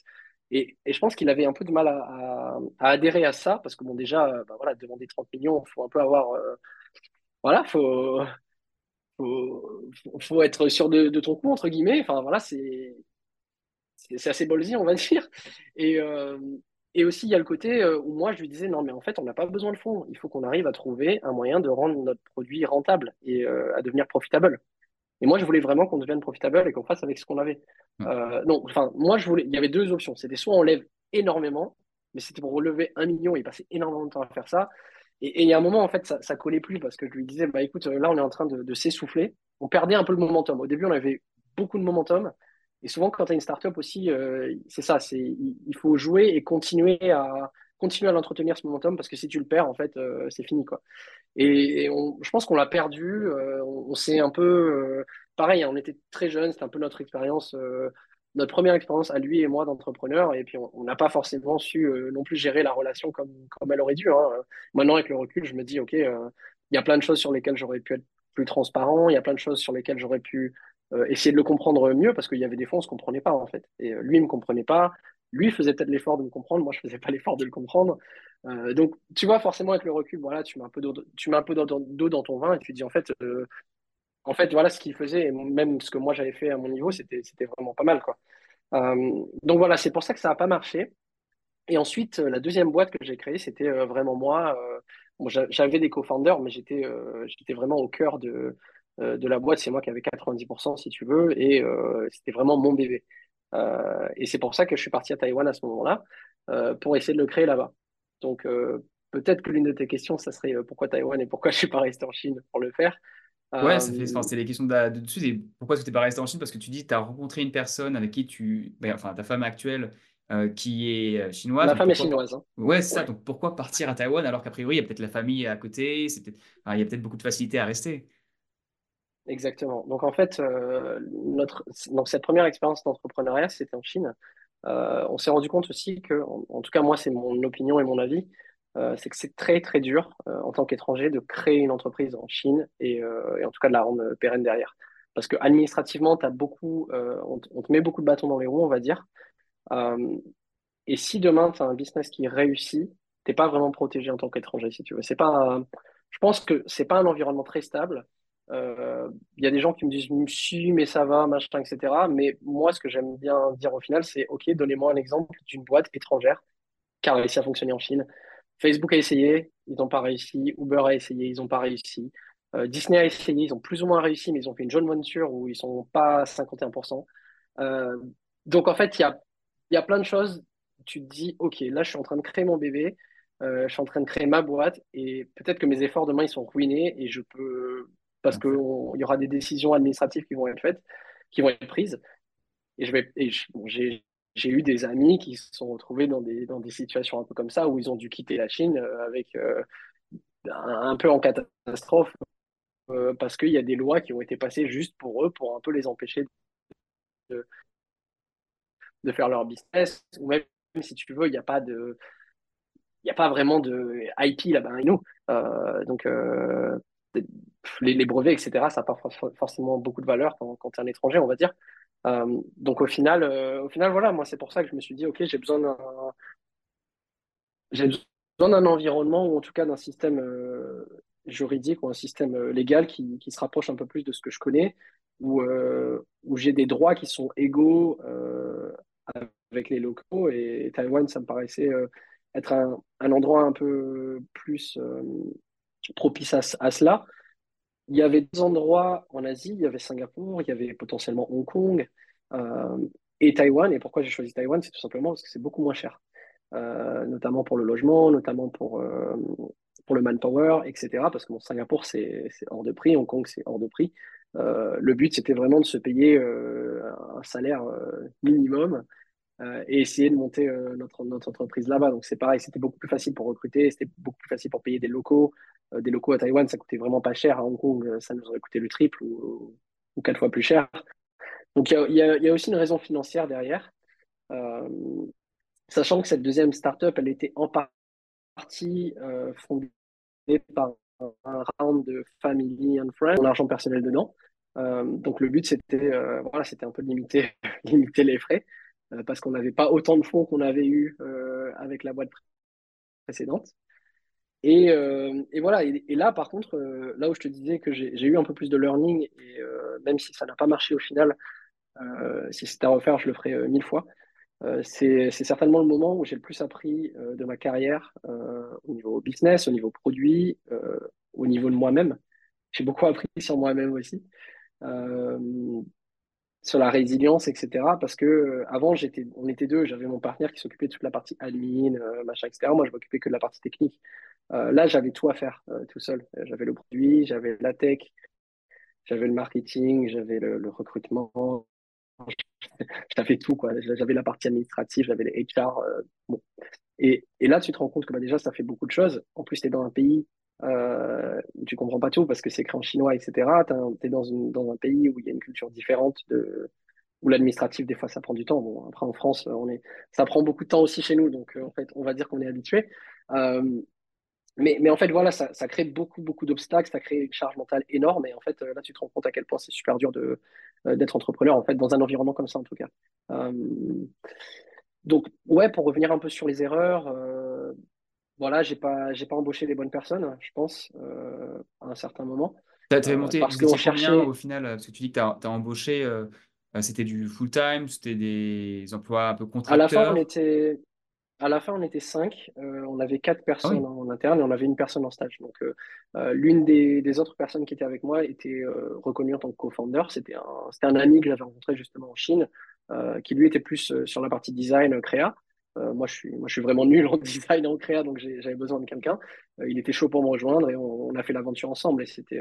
Et, je pense qu'il avait un peu de mal à, adhérer à ça parce que bon déjà, euh, bah, voilà, demander 30 millions, faut un peu avoir, voilà, faut, faut, faut être sûr de, ton coup entre guillemets. Enfin voilà, c'est assez ballsy, on va dire. Et aussi, il y a le côté euh, où moi, je lui disais, non, mais en fait, on n'a pas besoin de fonds. Il faut qu'on arrive à trouver un moyen de rendre notre produit rentable et euh, à devenir profitable. Et moi, je voulais vraiment qu'on devienne profitable et qu'on fasse avec ce qu'on avait. Euh, donc, enfin, moi, je voulais, il y avait deux options. C'était soit on lève énormément, mais c'était pour relever un million et passer énormément de temps à faire ça. Et, et il y a un moment, en fait, ça, ça collait plus parce que je lui disais, bah écoute, là, on est en train de, de s'essouffler. On perdait un peu le momentum. Au début, on avait beaucoup de momentum. Et souvent, quand tu as une startup aussi, euh, c'est ça, c'est, il, faut jouer et continuer à, continuer à l'entretenir ce momentum parce que si tu le perds, en fait, euh, c'est fini, quoi. Et, on, je pense qu'on l'a perdu. euh, on, s'est un peu, pareil, hein, on était très jeunes, c'était un peu notre expérience, notre première expérience à lui et moi d'entrepreneur. Et puis on n'a pas forcément su non plus gérer la relation comme, comme elle aurait dû. hein. Maintenant, avec le recul, je me dis, ok, il y a plein de choses sur lesquelles j'aurais pu être plus transparent. Il y a plein de choses sur lesquelles j'aurais pu essayer de le comprendre mieux parce qu'il y avait des fois on se comprenait pas en fait. Et euh, lui il me comprenait pas. Lui faisait peut-être l'effort de me comprendre, moi je faisais pas l'effort de le comprendre. Euh, donc, tu vois, forcément, avec le recul, voilà, tu mets un peu d'eau, tu mets un peu d'eau dans ton vin et tu dis, en fait, euh, en fait, voilà ce qu'il faisait, et même ce que moi j'avais fait à mon niveau, c'était, c'était vraiment pas mal, quoi. Euh, donc voilà, c'est pour ça que ça n'a pas marché. Et ensuite, euh, la deuxième boîte que j'ai créée, c'était euh, vraiment moi. Euh, j'avais des co-founders, mais j'étais euh, j'étais vraiment au cœur de, euh, de la boîte. C'est moi qui avais 90%, si tu veux, et euh, c'était vraiment mon bébé. Euh, et c'est pour ça que je suis parti à Taïwan à ce moment-là, euh, pour essayer de le créer là-bas. Donc, euh, peut-être que l'une de tes questions, ça serait euh, pourquoi Taïwan et pourquoi je suis pas resté en Chine pour le faire? Ouais, Euh, c'est les questions de, de dessus. Et pourquoi est-ce que tu n'es pas resté en Chine? Parce que tu dis tu as rencontré une personne avec qui tu. ben, enfin, ta femme actuelle euh, qui est euh, chinoise. ma Donc femme est pourquoi chinoise, hein. Ouais, c'est ça. Donc pourquoi partir à Taïwan alors qu'a priori, il y a peut-être la famille à côté, enfin, il y a peut-être beaucoup de facilité à rester? Exactement. Donc en fait, euh, notre, donc cette première expérience d'entrepreneuriat, c'était en Chine. Euh, on s'est rendu compte aussi que, en, tout cas moi, c'est mon opinion et mon avis, euh, c'est que c'est très très dur euh, en tant qu'étranger de créer une entreprise en Chine et, en tout cas de la rendre pérenne derrière. Parce que administrativement, t'as beaucoup, on, te met beaucoup de bâtons dans les roues, on va dire. Et si demain, tu as un business qui réussit, t'es pas vraiment protégé en tant qu'étranger, si tu veux. C'est pas, je pense que c'est pas un environnement très stable. Euh, Il y a des gens qui me disent, si, mais ça va, machin, etc. Mais moi, ce que j'aime bien dire au final, c'est, OK, donnez-moi un exemple d'une boîte étrangère qui a réussi à fonctionner en Chine. Facebook a essayé, ils n'ont pas réussi. Uber a essayé, ils n'ont pas réussi. Euh, Disney a essayé, ils ont plus ou moins réussi, mais ils ont fait une joint venture où ils sont pas à 51%. Euh, donc en fait, il y a, y a plein de choses. Tu te dis, OK, là, je suis en train de créer mon bébé, je suis en train de créer ma boîte, et peut-être que mes efforts demain, ils sont ruinés, et je peux, parce qu'il y aura des décisions administratives qui vont être faites, qui vont être prises, et et bon, j'ai, eu des amis qui se sont retrouvés dans des, dans des situations un peu comme ça, où ils ont dû quitter la Chine euh, avec euh, un, un peu en catastrophe, euh, parce qu'il y a des lois qui ont été passées juste pour eux, pour un peu les empêcher de, de faire leur business, ou même si tu veux, il n'y a pas de, il y a pas vraiment de IP là-bas, nous. Euh, donc, euh, les, brevets, etc., ça n'a pas for- forcément beaucoup de valeur quand, tu es un étranger, on va dire. Euh, donc, au final, euh, au final, voilà, moi, c'est pour ça que je me suis dit, OK, j'ai besoin d'un, j'ai besoin d'un environnement ou en tout cas d'un système euh, juridique ou un système légal qui, qui se rapproche un peu plus de ce que je connais, où, où j'ai des droits qui sont égaux avec les locaux. Et Taïwan, ça me paraissait être un, un endroit un peu plus propice à, cela. Il y avait des endroits en Asie, il y avait Singapour, il y avait potentiellement Hong Kong euh, et Taïwan. Et pourquoi j'ai choisi Taïwan, c'est tout simplement parce que c'est beaucoup moins cher, euh, notamment pour le logement, notamment pour, euh, pour le manpower, etc. Parce que bon, Singapour, c'est hors de prix, Hong Kong, c'est hors de prix. Le but, c'était vraiment de se payer un salaire minimum euh, et essayer de monter euh, notre, entreprise là-bas. Donc c'est pareil, c'était beaucoup plus facile pour recruter, c'était beaucoup plus facile pour payer des locaux. Euh, des locaux à Taïwan, ça coûtait vraiment pas cher. À Hong Kong, ça nous aurait coûté le triple ou, quatre fois plus cher. Donc il y a, aussi une raison financière derrière. Sachant que cette deuxième startup, elle était en partie fondée par un round de family and friends, mon argent personnel dedans. Donc le but, c'était voilà, un peu de limiter, limiter les frais parce qu'on n'avait pas autant de fonds qu'on avait eu euh, avec la boîte précédente. Et, euh, voilà, et, là par contre, euh, là où je te disais que j'ai eu un peu plus de learning, et euh, même si ça n'a pas marché au final, euh, si c'était à refaire, je le ferais euh, mille fois. Euh, c'est certainement le moment où j'ai le plus appris euh, de ma carrière euh, au niveau business, au niveau produit, euh, au niveau de moi-même. J'ai beaucoup appris sur moi-même aussi, euh, sur la résilience, etc. Parce que euh, avant, j'étais, on était deux, j'avais mon partenaire qui s'occupait de toute la partie admin, euh, machin, etc. Moi, je m'occupais que de la partie technique. Euh, là, j'avais tout à faire tout seul. J'avais le produit, j'avais la tech, j'avais le marketing, j'avais le, recrutement, j'avais tout, quoi. J'avais la partie administrative, j'avais les HR. Bon. et, et, là, tu te rends compte que bah, déjà, ça fait beaucoup de choses. En plus, tu es dans un pays euh, tu comprends pas tout parce que c'est écrit en chinois, etc. Tu es dans, un pays où il y a une culture différente, où l'administratif, des fois, ça prend du temps. Bon, après, en France, est, ça prend beaucoup de temps aussi chez nous. Donc, euh, en fait, on va dire qu'on est habitué. Euh, mais, en fait, voilà, ça, crée beaucoup, beaucoup d'obstacles, ça crée une charge mentale énorme. Et en fait, là, tu te rends compte à quel point c'est super dur d'être entrepreneur, en fait, dans un environnement comme ça, en tout cas. Euh, donc, ouais, pour revenir un peu sur les erreurs, euh, voilà, j'ai pas, j'ai pas embauché les bonnes personnes, je pense, euh, à un certain moment. Tu avais monté, parce qu'on combien au cherchait. final? Parce que tu dis que tu as, embauché, euh, c'était du full-time, c'était des emplois un peu À la fin, on contracteurs. était, À la fin, on était cinq. Euh, on avait quatre Ah personnes oui, en interne et on avait une personne en stage. Donc, euh, euh, l'une des, des autres personnes qui était avec moi était euh, reconnue en tant que co-founder. C'était un, c'était un ami que j'avais rencontré justement en Chine, euh, qui lui était plus euh, sur la partie design, euh, moi, je suis, moi, je suis vraiment nul en design en créa, donc j'avais besoin de quelqu'un. il était chaud pour me rejoindre et on, a fait l'aventure ensemble. Et c'était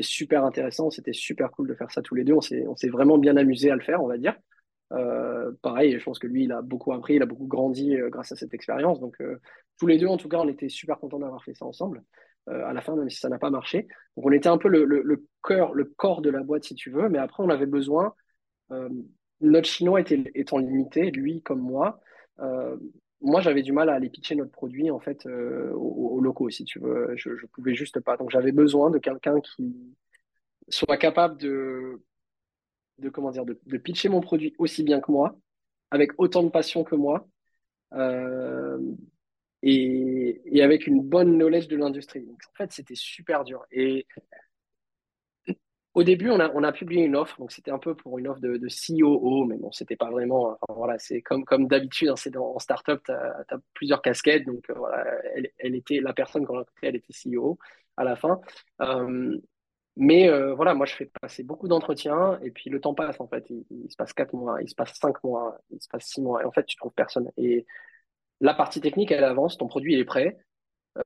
super intéressant, c'était super cool de faire ça tous les deux. On s'est vraiment bien amusé à le faire, on va dire. Euh, pareil, je pense que lui, il a beaucoup appris, il a beaucoup grandi euh, grâce à cette expérience. Donc, euh, tous les deux, en tout cas, on était super contents d'avoir fait ça ensemble. à la fin, même si ça n'a pas marché. Donc, on était un peu le, le, cœur, le corps de la boîte, si tu veux. Mais après, on avait besoin. notre chinois était, étant limité, lui comme moi. Moi, j'avais du mal à aller pitcher notre produit en fait aux, locaux, si tu veux. Je, pouvais juste pas. Donc, j'avais besoin de quelqu'un qui soit capable de de comment dire, de, pitcher mon produit aussi bien que moi, avec autant de passion que moi, euh, et, avec une bonne knowledge de l'industrie. En fait, c'était super dur. Et au début, on a, publié une offre, donc c'était un peu pour une offre de, de COO, mais bon, c'était pas vraiment. voilà, c'est comme, d'habitude, hein, c'est en startup, tu as, plusieurs casquettes, donc euh, voilà, elle, était la personne qu'on a elle était CEO à la fin. Euh, mais euh, voilà, moi, je fais passer beaucoup d'entretiens et puis le temps passe, en fait. Il, se passe quatre mois, il se passe cinq mois, il se passe six mois. Et en fait, tu trouves personne. Et la partie technique, elle avance, ton produit, est prêt.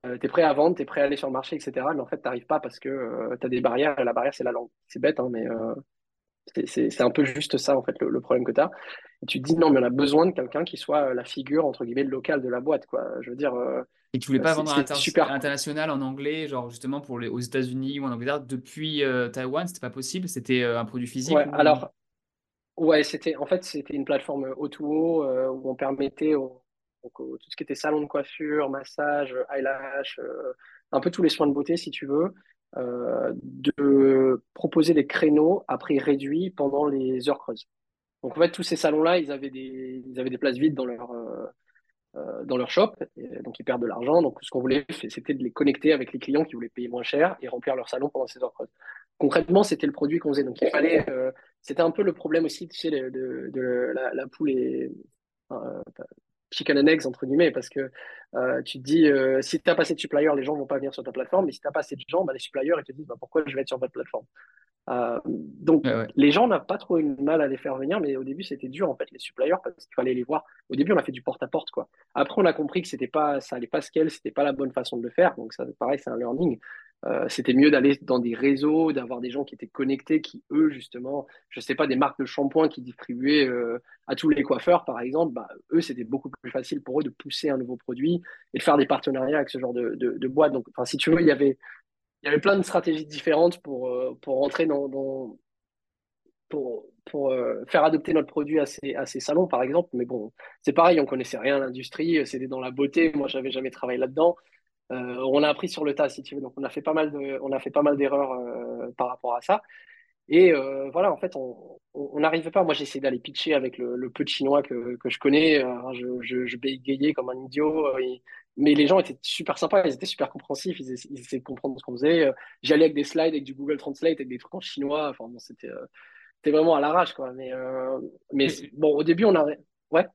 Euh, tu es prêt à vendre, tu es prêt à aller sur le marché, etc. Mais en fait, tu n'arrives pas parce que euh, tu as des barrières et la barrière, c'est la langue. C'est bête, hein, mais c'est un peu juste ça, en fait, le, problème que tu as. Et tu te dis, non, mais on a besoin de quelqu'un qui soit la figure, entre guillemets, locale de la boîte, quoi. Je veux dire, et tu voulais pas vendre à super... l'international en anglais, genre justement pour les, aux États-Unis ou en Angleterre depuis euh, Taïwan, c'était pas possible? C'était euh, un produit physique Ouais, alors, ouais, c'était en fait c'était une plateforme O2O euh, où on permettait tout ce qui était salon de coiffure, massage, eyelash, un peu tous les soins de beauté si tu veux, de proposer des créneaux à prix réduit pendant les heures creuses. Donc en fait tous ces salons-là, ils avaient des ils avaient des places vides dans leur euh, dans leur shop, donc ils perdent de l'argent. Donc ce qu'on voulait, c'était de les connecter avec les clients qui voulaient payer moins cher et remplir leur salon pendant ces heures creuses. Concrètement, c'était le produit qu'on faisait. Donc il fallait, euh, c'était un peu le problème aussi, tu sais, de, la, poule et euh, chicken and eggs entre guillemets, parce que tu te dis, si tu n'as pas assez de suppliers, les gens vont pas venir sur ta plateforme, mais si tu n'as pas assez de gens, bah, les suppliers ils te disent, bah, pourquoi je vais être sur votre plateforme? Euh, donc, les gens n'ont pas trop eu mal à les faire venir, mais au début, c'était dur, en fait, les suppliers, parce qu'il fallait les voir. Au début, on a fait du porte-à-porte, quoi. Après, on a compris que c'était pas, ça allait pas scale, c'était pas la bonne façon de le faire. Donc, ça, pareil, c'est un learning. Euh, c'était mieux d'aller dans des réseaux, d'avoir des gens qui étaient connectés, qui, eux, justement, je sais pas, des marques de shampoing qui distribuaient euh, à tous les coiffeurs, par exemple, bah, eux, c'était beaucoup plus facile pour eux de pousser un nouveau produit et de faire des partenariats avec ce genre de, de, boîte. Donc, si tu veux, il y avait, y avait plein de stratégies différentes pour, euh, pour rentrer dans, pour, pour faire adopter notre produit à ces, à ces salons, par exemple. Mais bon, c'est pareil, on connaissait rien à l'industrie, c'était dans la beauté. Moi, j'avais jamais travaillé là-dedans. Euh, on a appris sur le tas, si tu veux. Donc, on a fait pas mal de, on a fait pas mal d'erreurs par rapport à ça. Et voilà, en fait, on n'arrivait pas. Moi, j'essayais d'aller pitcher avec le, peu de chinois que, que je connais. je, je, je, bégayais comme un idiot. Mais les gens étaient super sympas, ils étaient super compréhensifs, ils, essayaient de comprendre ce qu'on faisait. Euh, j'allais avec des slides, avec du Google Translate, avec des trucs en chinois. Enfin, bon, c'était euh, vraiment à l'arrache, quoi. Mais, euh, mais bon, au début, on a. Ouais.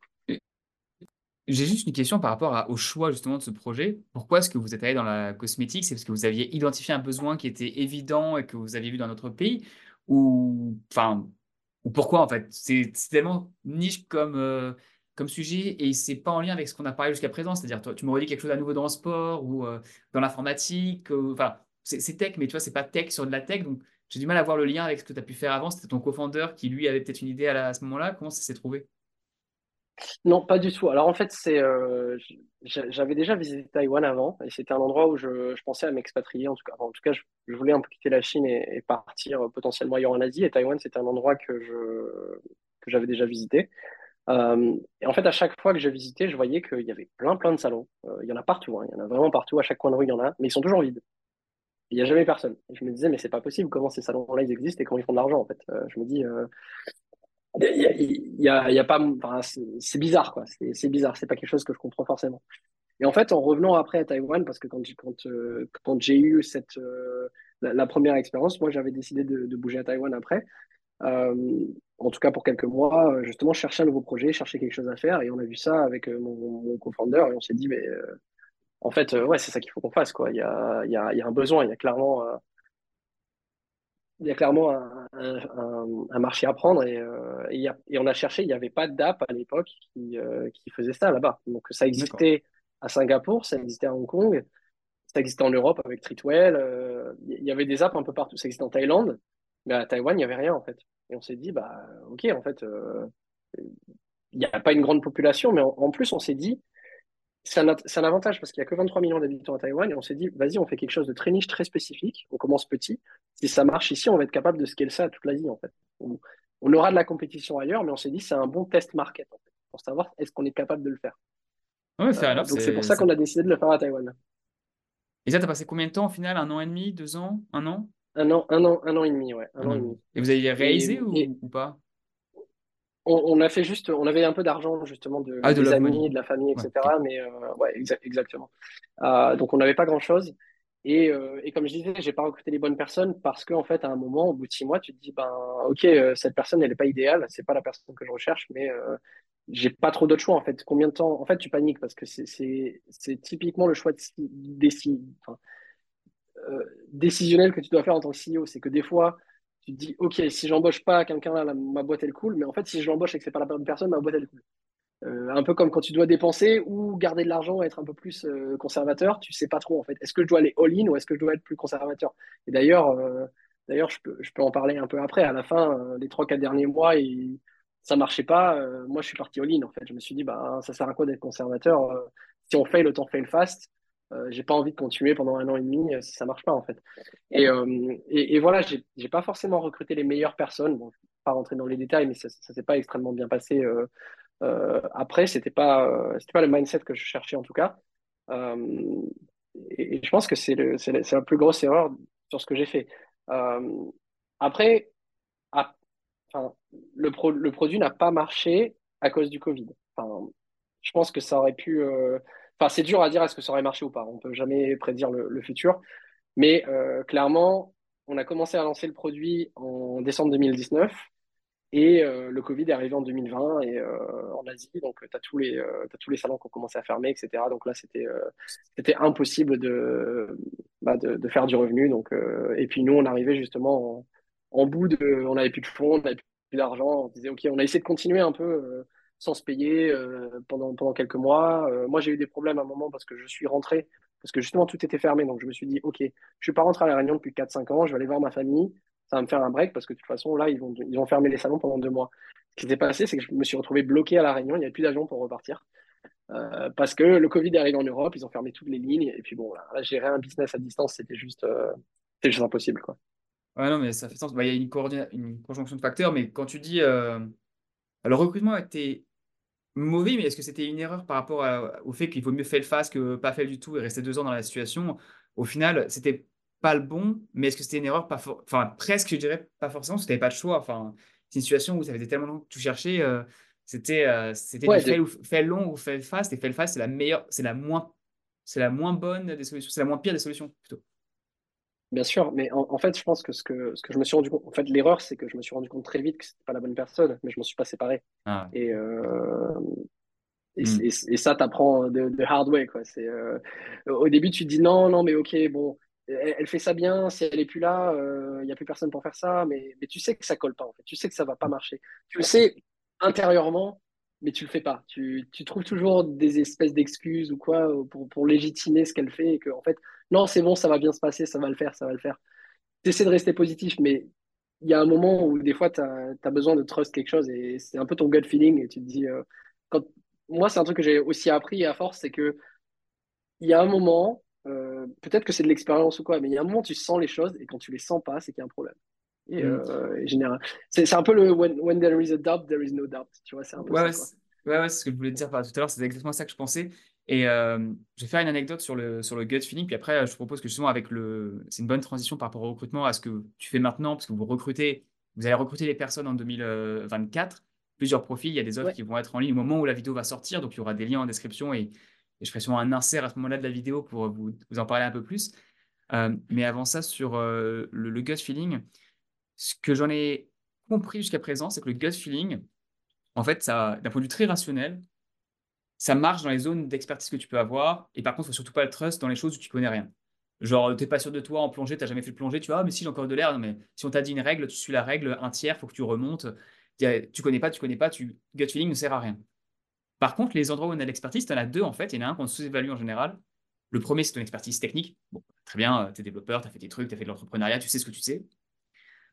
J'ai juste une question par rapport au choix justement de ce projet. Pourquoi est-ce que vous êtes allé dans la cosmétique? C'est parce que vous aviez identifié un besoin qui était évident et que vous aviez vu dans notre pays? Ou, ou pourquoi en fait? C'est tellement niche comme, comme sujet et c'est pas en lien avec ce qu'on a parlé jusqu'à présent. C'est-à-dire, tu m'aurais dit quelque chose à nouveau dans le sport ou euh, dans l'informatique. Enfin, c'est tech, mais tu vois, c'est pas tech sur de la tech. J'ai du mal à voir le lien avec ce que tu as pu faire avant. C'était ton co-founder qui, lui, avait peut-être une idée à, ce moment-là. Comment ça s'est trouvé? Non, pas du tout. Alors, en fait, c'est euh, j'avais déjà visité Taïwan avant et c'était un endroit où je, pensais à m'expatrier. En tout cas, en tout cas je, voulais un peu quitter la Chine et, partir euh, potentiellement ailleurs en Asie. Et Taïwan, c'était un endroit que je que j'avais déjà visité. Euh, et en fait, à chaque fois que je visitais, je voyais qu'il y avait plein, plein de salons. Il y en a partout, hein. il y en a vraiment partout. À chaque coin de rue, il y en a, mais ils sont toujours vides. Il n'y a jamais personne. Et je me disais, mais c'est pas possible. Comment ces salons-là, ils existent et comment ils font de l'argent, en fait? Je me dis, il y a, pas, c'est bizarre, quoi. C'est bizarre. C'est pas quelque chose que je comprends forcément. Et en fait, en revenant après à Taïwan, parce que quand, quand, quand j'ai eu cette, la, première expérience, moi, j'avais décidé de, bouger à Taïwan après. Euh, en tout cas pour quelques mois, euh, justement chercher un nouveau projet, chercher quelque chose à faire. Et on a vu ça avec euh, mon, mon co-founder et on s'est dit, mais en fait, ouais, c'est ça qu'il faut qu'on fasse. Quoi. Il, y a, il, y a, il y a un besoin, il y a clairement. Il y a clairement un, un, un, marché à prendre et, euh, et, y a, et, on a cherché, il n'y avait pas d'app à l'époque qui, euh, qui, faisait ça là-bas. Donc ça existait à Singapour, ça existait à Hong Kong, ça existait en Europe avec Treatwell, euh, il y avait des apps un peu partout, ça existait en Thaïlande, mais à Taïwan, il n'y avait rien en fait. Et on s'est dit, bah ok, en fait, il n'y a pas une grande population, mais en, en plus, on s'est dit, c'est un, un, avantage parce qu'il n'y a que 23 millions d'habitants à Taïwan et on s'est dit, vas-y, on fait quelque chose de très niche, très spécifique. On commence petit. Si ça marche ici, on va être capable de scaler ça à toute l'Asie, en fait. On, on, aura de la compétition ailleurs, mais on s'est dit, c'est un bon test market, en fait, pour savoir est-ce qu'on est capable de le faire. Ouais, euh, alors, donc c'est pour ça qu'on a décidé de le faire à Taïwan. Et ça, t'as passé combien de temps au final? Un an et demi? Deux ans? Un an? Un an, un an, un an et demi, ouais. Un, an, et demi. Et vous avez réalisé et, ou, et... ou pas? On, a fait juste, on avait un peu d'argent justement de, ah, de des amis, de la famille, etc. Ouais. Mais euh, ouais, exa exactement. Euh, donc on n'avait pas grand chose. Et, euh, et, comme je disais, j'ai pas recruté les bonnes personnes parce qu'en en fait, à un moment, au bout de six mois, tu te dis, ben, ok, cette personne, elle n'est pas idéale, c'est pas la personne que je recherche, mais j'ai pas trop d'autres choix. En fait, combien de temps En fait, tu paniques parce que c'est typiquement le choix de, enfin, décisionnel que tu dois faire en tant que CEO. C'est que des fois, tu te dis, OK, si j'embauche pas quelqu'un ma boîte elle coule, mais en fait, si je l'embauche et que c'est pas la bonne personne, ma boîte elle coule. Euh, un peu comme quand tu dois dépenser ou garder de l'argent être un peu plus euh, conservateur, tu sais pas trop en fait. Est-ce que je dois aller all-in ou est-ce que je dois être plus conservateur? Et d'ailleurs, euh, d'ailleurs, je peux, je peux en parler un peu après. À la fin, les trois quatre derniers mois, et ça marchait pas. Moi, je suis parti all-in en fait. Je me suis dit, bah, ça sert à quoi d'être conservateur? Si on temps fait le fast. Euh, j'ai pas envie de continuer pendant un an et demi si ça marche pas en fait. Et, euh, et, et voilà, j'ai pas forcément recruté les meilleures personnes. Bon, je vais pas rentrer dans les détails, mais ça, ça s'est pas extrêmement bien passé. Euh, euh, après, c'était pas c'était pas le mindset que je cherchais en tout cas. Et, et, je pense que c'est la plus grosse erreur sur ce que j'ai fait. après, à, enfin, le, pro, le produit n'a pas marché à cause du Covid. Enfin, je pense que ça aurait pu Enfin, c'est dur à dire est-ce que ça aurait marché ou pas. On peut jamais prédire le, futur. Mais euh, clairement, on a commencé à lancer le produit en décembre 2019 et euh, le Covid est arrivé en 2020 et euh, en Asie. Donc, tu as, tous les, as tous les salons qui ont commencé à fermer, etc. Donc là, c'était impossible de, bah, de, faire du revenu. Donc, et puis nous, on arrivait justement en, en bout de. On n'avait plus de fonds, on n'avait plus d'argent. On disait, OK, on a essayé de continuer un peu sans se payer euh, pendant, pendant quelques mois. Euh, moi, j'ai eu des problèmes à un moment parce que je suis rentré, parce que justement, tout était fermé. Donc, je me suis dit, OK, je ne suis pas rentré à La Réunion depuis 4-5 ans, je vais aller voir ma famille, ça va me faire un break parce que de toute façon, là, ils vont, ils vont fermer les salons pendant deux mois. Ce qui s'est passé, c'est que je me suis retrouvé bloqué à La Réunion, il n'y avait plus d'avion pour repartir. Euh, parce que le Covid est arrivé en Europe, ils ont fermé toutes les lignes, et puis bon, là, gérer un business à distance, c'était juste, euh, juste impossible. Quoi. Ouais, non, mais ça fait sens. Bah, il y a une, conjonction de facteurs, mais quand tu dis euh, le recrutement a été mauvais, mais est-ce que c'était une erreur par rapport au fait qu'il vaut mieux faire le face que pas faire du tout et rester deux ans dans la situation? Au final, c'était pas le bon, mais est-ce que c'était une erreur? Pas enfin presque, je dirais pas forcément, parce que pas de choix. Enfin, c'est une situation où ça faisait tellement longtemps que tu cherchais, euh, c'était euh, c'était Ouais, fail long ou fail fast, et fail fast, c'est la meilleure, c'est la moins, c'est la moins bonne des solutions, c'est la moins pire des solutions plutôt. Bien sûr, mais en, en fait, je pense que ce que, ce que je me suis rendu compte, en fait, l'erreur, c'est que je me suis rendu compte très vite que c'était pas la bonne personne, mais je m'en suis pas séparé. Ah, Et, euh, Et, hmm. et, et ça, t'apprends de, de hard way, quoi. C'est, euh, au début, tu te dis non, non, mais ok, bon, elle, elle fait ça bien. Si elle est plus là, il n'y a plus personne pour faire ça. Mais, mais tu sais que ça colle pas, en fait. Tu sais que ça va pas marcher. Tu le sais intérieurement, mais tu le fais pas. Tu, tu trouves toujours des espèces d'excuses ou quoi pour, pour légitimer ce qu'elle fait et que, en fait, non, c'est bon, ça va bien se passer, ça va le faire, ça va le faire. Tu essaies de rester positif, mais il y a un moment où des fois, tu as, besoin de trust quelque chose et c'est un peu ton gut feeling et tu te dis, euh, quand, moi, c'est un truc que j'ai aussi appris à force, c'est que il y a un moment, euh, peut-être que c'est de l'expérience ou quoi, mais il y a un moment, tu sens les choses et quand tu les sens pas, c'est qu'il y a un problème. Et, Hmm. euh, et général, c'est un peu le when, when there is a doubt, there is no doubt. Tu vois, c'est un peu Ouais, ça, ouais, c'est ouais, ouais, c'est ce que je voulais te dire par- tout à l'heure, c'est exactement ça que je pensais. Et euh, je vais faire une anecdote sur le, sur le gut feeling, puis après, je propose que justement, avec le, c'est une bonne transition par rapport au recrutement, à ce que tu fais maintenant, parce que vous recrutez, vous allez recruter les personnes en 2024, plusieurs profils, il y a des offres Ouais, qui vont être en ligne au moment où la vidéo va sortir, donc il y aura des liens en description et, et je ferai sûrement un insert à ce moment-là de la vidéo pour vous, vous en parler un peu plus. Euh, mais avant ça, sur euh, le, le gut feeling, ce que j'en ai compris jusqu'à présent, c'est que le gut feeling, en fait, d'un point de vue très rationnel, ça marche dans les zones d'expertise que tu peux avoir. Et par contre, faut surtout pas le trust dans les choses où tu connais rien. Genre, t'es pas sûr de toi en plongée, t'as jamais fait de plongée, tu vois, ah, mais si j'ai encore de l'air, mais si on t'a dit une règle, tu suis la règle, un tiers, faut que tu remontes. Tu connais pas, tu connais pas, tu gut feeling ne sert à rien. Par contre, les endroits où on a l'expertise, tu en as deux en fait. Il y en a un qu'on sous-évalue en général. Le premier, c'est ton expertise technique. Très bien, tu es développeur, tu as fait des trucs, tu as fait de l'entrepreneuriat, tu sais ce que tu sais.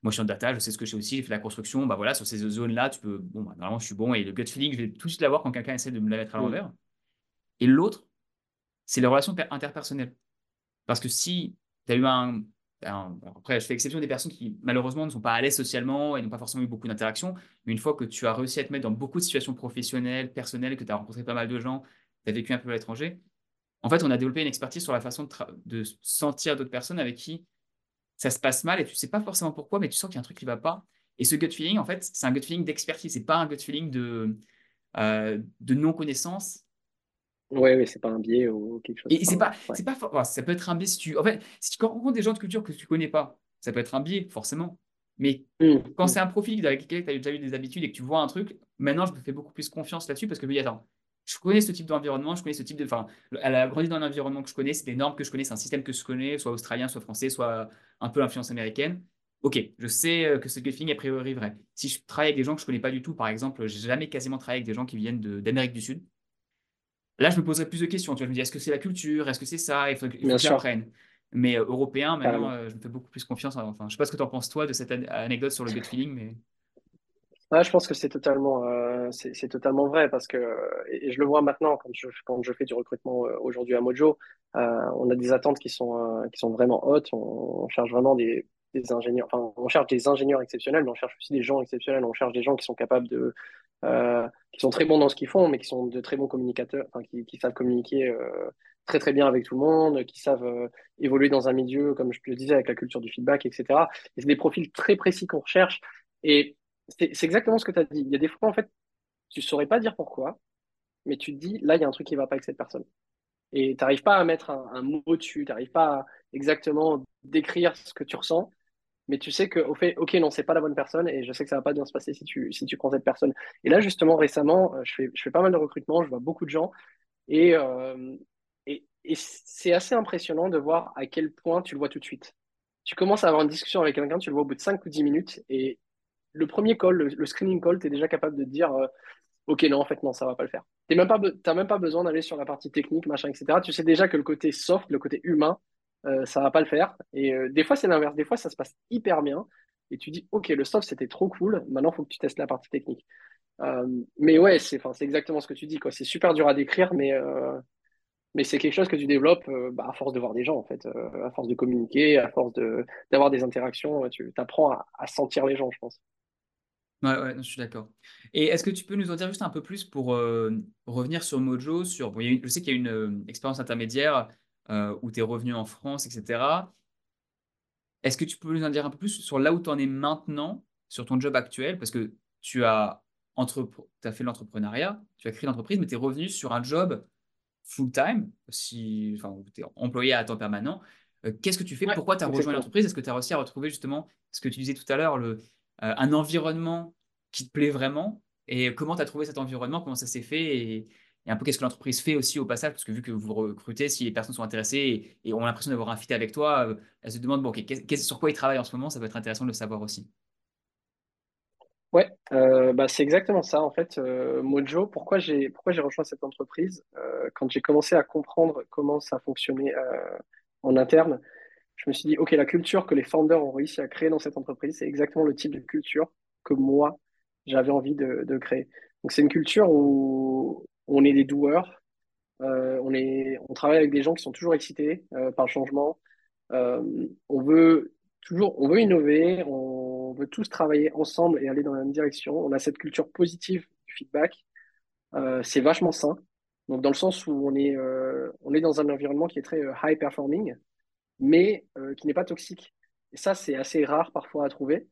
Moi, je suis en data, je sais ce que je sais aussi, j'ai fait la construction. Bah voilà, sur ces zones-là, tu peux. Bon, bah, normalement, je suis bon et le gut feeling, je vais tout de suite l'avoir quand quelqu'un essaie de me la mettre à l'envers. Et l'autre, c'est les relations interpersonnelles. Parce que si tu as eu un, Après, je fais exception des personnes qui, malheureusement, ne sont pas à l'aise socialement et n'ont pas forcément eu beaucoup d'interactions. Mais une fois que tu as réussi à te mettre dans beaucoup de situations professionnelles, personnelles, que tu as rencontré pas mal de gens, tu as vécu un peu à l'étranger, en fait, on a développé une expertise sur la façon de, de sentir d'autres personnes avec qui ça se passe mal et tu sais pas forcément pourquoi, mais tu sens qu'il y a un truc qui va pas. Et ce gut feeling, en fait, c'est un gut feeling d'expertise, c'est pas un gut feeling de, euh, de non-connaissance Ouais, mais c'est pas un biais ou quelque chose. Et c'est pas, c'est pas, ça peut être un biais si tu, en fait, si tu rencontres des gens de culture que tu connais pas, ça peut être un biais, forcément. Mais mmh, quand mmh. c'est un profil avec lequel tu as déjà eu des habitudes et que tu vois un truc, maintenant je me fais beaucoup plus confiance là-dessus parce que je me dis, attends, je connais ce type d'environnement, je connais ce type de. Enfin, elle a grandi dans un environnement que je connais, c'est des normes que je connais, c'est un système que je connais, soit australien, soit français, soit un peu influence américaine. Ok, je sais euh, que ce gut feeling est a priori vrai. Si je travaille avec des gens que je connais pas du tout, par exemple, j'ai jamais quasiment travaillé avec des gens qui viennent d'Amérique du Sud. Là, je me poserais plus de questions. Tu vois, je me dis, est-ce que c'est la culture? Est-ce que c'est ça? Il faut, que j'apprenne. Mais euh, européen, maintenant, euh, je me fais beaucoup plus confiance. Enfin, je sais pas ce que tu en penses, toi, de cette anecdote sur le gut feeling, mais. Ah, je pense que c'est totalement, euh, totalement vrai parce que, et je le vois maintenant quand je, quand je fais du recrutement aujourd'hui à Mojo, on a des attentes qui sont, qui sont vraiment hautes. On, cherche vraiment des, des, ingénieurs, enfin, on cherche des ingénieurs exceptionnels, mais on cherche aussi des gens exceptionnels. On cherche des gens qui sont capables de, euh, qui sont très bons dans ce qu'ils font, mais qui sont de très bons communicateurs, qui, savent communiquer euh, très très bien avec tout le monde, qui savent euh, évoluer dans un milieu, comme je le disais, avec la culture du feedback, etc. Et c'est des profils très précis qu'on recherche. Et c'est exactement ce que tu as dit. Il y a des fois, en fait, tu saurais pas dire pourquoi, mais tu te dis, là, il y a un truc qui va pas avec cette personne. Et tu n'arrives pas à mettre un, un mot dessus, tu n'arrives pas à exactement décrire ce que tu ressens, mais tu sais que au fait, ok, non, c'est pas la bonne personne et je sais que ça va pas bien se passer si tu, si tu prends cette personne. Et là, justement, récemment, euh, je fais, je fais pas mal de recrutement, je vois beaucoup de gens et, euh, et, et c'est assez impressionnant de voir à quel point tu le vois tout de suite. Tu commences à avoir une discussion avec quelqu'un, tu le vois au bout de 5 ou 10 minutes et le premier call, le, screening call, tu es déjà capable de dire euh, ok, non, en fait, non, ça va pas le faire. Tu n'as même, pas besoin d'aller sur la partie technique, machin, etc. Tu sais déjà que le côté soft, le côté humain, euh, ça va pas le faire. Et euh, des fois, c'est l'inverse. Des fois, ça se passe hyper bien. Et tu dis, OK, le soft, c'était trop cool. Maintenant, il faut que tu testes la partie technique. Euh, mais ouais, c'est exactement ce que tu dis. C'est super dur à décrire, mais, mais c'est quelque chose que tu développes bah, à force de voir des gens, en fait. à force de communiquer, à force d'avoir des interactions. Tu apprends à, sentir les gens, je pense. Ouais, ouais, je suis d'accord. Et est-ce que tu peux nous en dire juste un peu plus pour revenir sur Mojo sur, Je sais qu'il y a une expérience intermédiaire euh, où tu es revenu en France, etc. Est-ce que tu peux nous en dire un peu plus sur là où tu en es maintenant, sur ton job actuel? Parce que tu as, as fait l'entrepreneuriat, tu as créé l'entreprise, mais tu es revenu sur un job full-time, si, enfin, tu es employé à temps permanent. Euh, qu'est-ce que tu fais? Pourquoi tu as rejoint l'entreprise? Est-ce que tu as réussi à retrouver justement ce que tu disais tout à l'heure, le, euh, un environnement qui te plaît vraiment Et comment tu as trouvé cet environnement Comment ça s'est fait et, un peu qu'est-ce que l'entreprise fait aussi au passage, parce que vu que vous recrutez, si les personnes sont intéressées et, ont l'impression d'avoir un fit avec toi, euh, elles se demandent bon, sur quoi ils travaillent en ce moment, ça peut être intéressant de le savoir aussi. Ouais, euh, bah c'est exactement ça en fait. Mojo, pourquoi j'ai pourquoi j'ai rejoint cette entreprise Quand j'ai commencé à comprendre comment ça fonctionnait en interne, je me suis dit ok, la culture que les founders ont réussi à créer dans cette entreprise, c'est exactement le type de culture que moi j'avais envie de, créer. Donc c'est une culture où on est des doueurs, euh, on, est, on travaille avec des gens qui sont toujours excités euh, par le changement. Euh, on veut toujours, on veut innover, on veut tous travailler ensemble et aller dans la même direction. On a cette culture positive du feedback. c'est vachement sain. Donc dans le sens où on est, on est dans un environnement qui est très high performing, mais qui n'est pas toxique. Et ça, c'est assez rare parfois à trouver.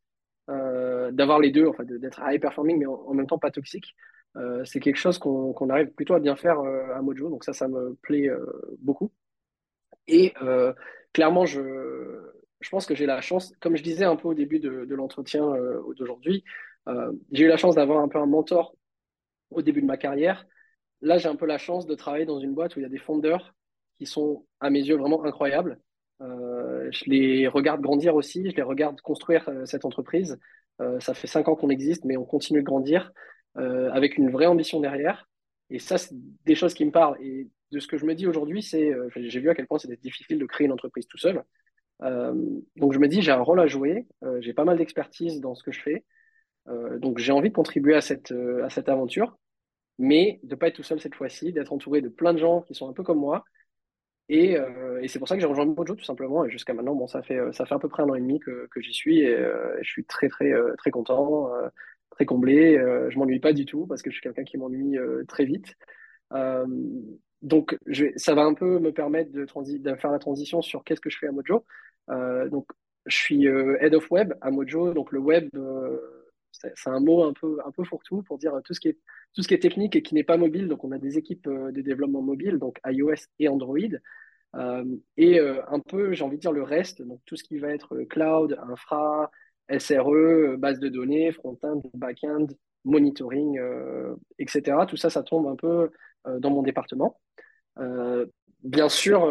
d'avoir les deux, d'être high performing mais en, même temps pas toxique. Euh, c'est quelque chose qu'on arrive plutôt à bien faire euh, à Mojo, donc ça, ça me plaît euh, beaucoup. Et clairement, je, je pense que j'ai la chance, comme je disais un peu au début de, de l'entretien d'aujourd'hui, j'ai eu la chance d'avoir un peu un mentor au début de ma carrière. Là, j'ai un peu la chance de travailler dans une boîte où il y a des fondeurs qui sont, à mes yeux, vraiment incroyables. Je les regarde grandir aussi, je les regarde construire cette entreprise. ça fait cinq ans qu'on existe, mais on continue de grandir avec une vraie ambition derrière. Et ça, c'est des choses qui me parlent. Et de ce que je me dis aujourd'hui, c'est, j'ai vu à quel point c'était difficile de créer une entreprise tout seul. donc je me dis, j'ai un rôle à jouer, j'ai pas mal d'expertise dans ce que je fais. donc j'ai envie de contribuer à cette, à cette aventure mais de ne pas être tout seul cette fois-ci, d'être entouré de plein de gens qui sont un peu comme moi. Et, euh, et c'est pour ça que j'ai rejoint Mojo tout simplement. Et jusqu'à maintenant, bon, ça fait, euh, ça fait à peu près un an et demi que, j'y suis et euh, je suis très, très, très content, très comblé. je m'ennuie pas du tout parce que je suis quelqu'un qui m'ennuie très vite. donc, ça va un peu me permettre de, de faire la transition sur qu'est-ce que je fais à Mojo. donc, je suis head of web à Mojo. Donc, le web, c'est un mot un peu, un peu fourre-tout pour dire tout ce, qui est, tout ce qui est technique et qui n'est pas mobile. Donc, on a des équipes euh, de développement mobile, donc iOS et Android. Euh, et euh, un peu, j'ai envie de dire le reste, donc tout ce qui va être cloud, infra, SRE, base de données, front-end, back-end, monitoring, etc. Tout ça, ça tombe un peu dans mon département. bien sûr,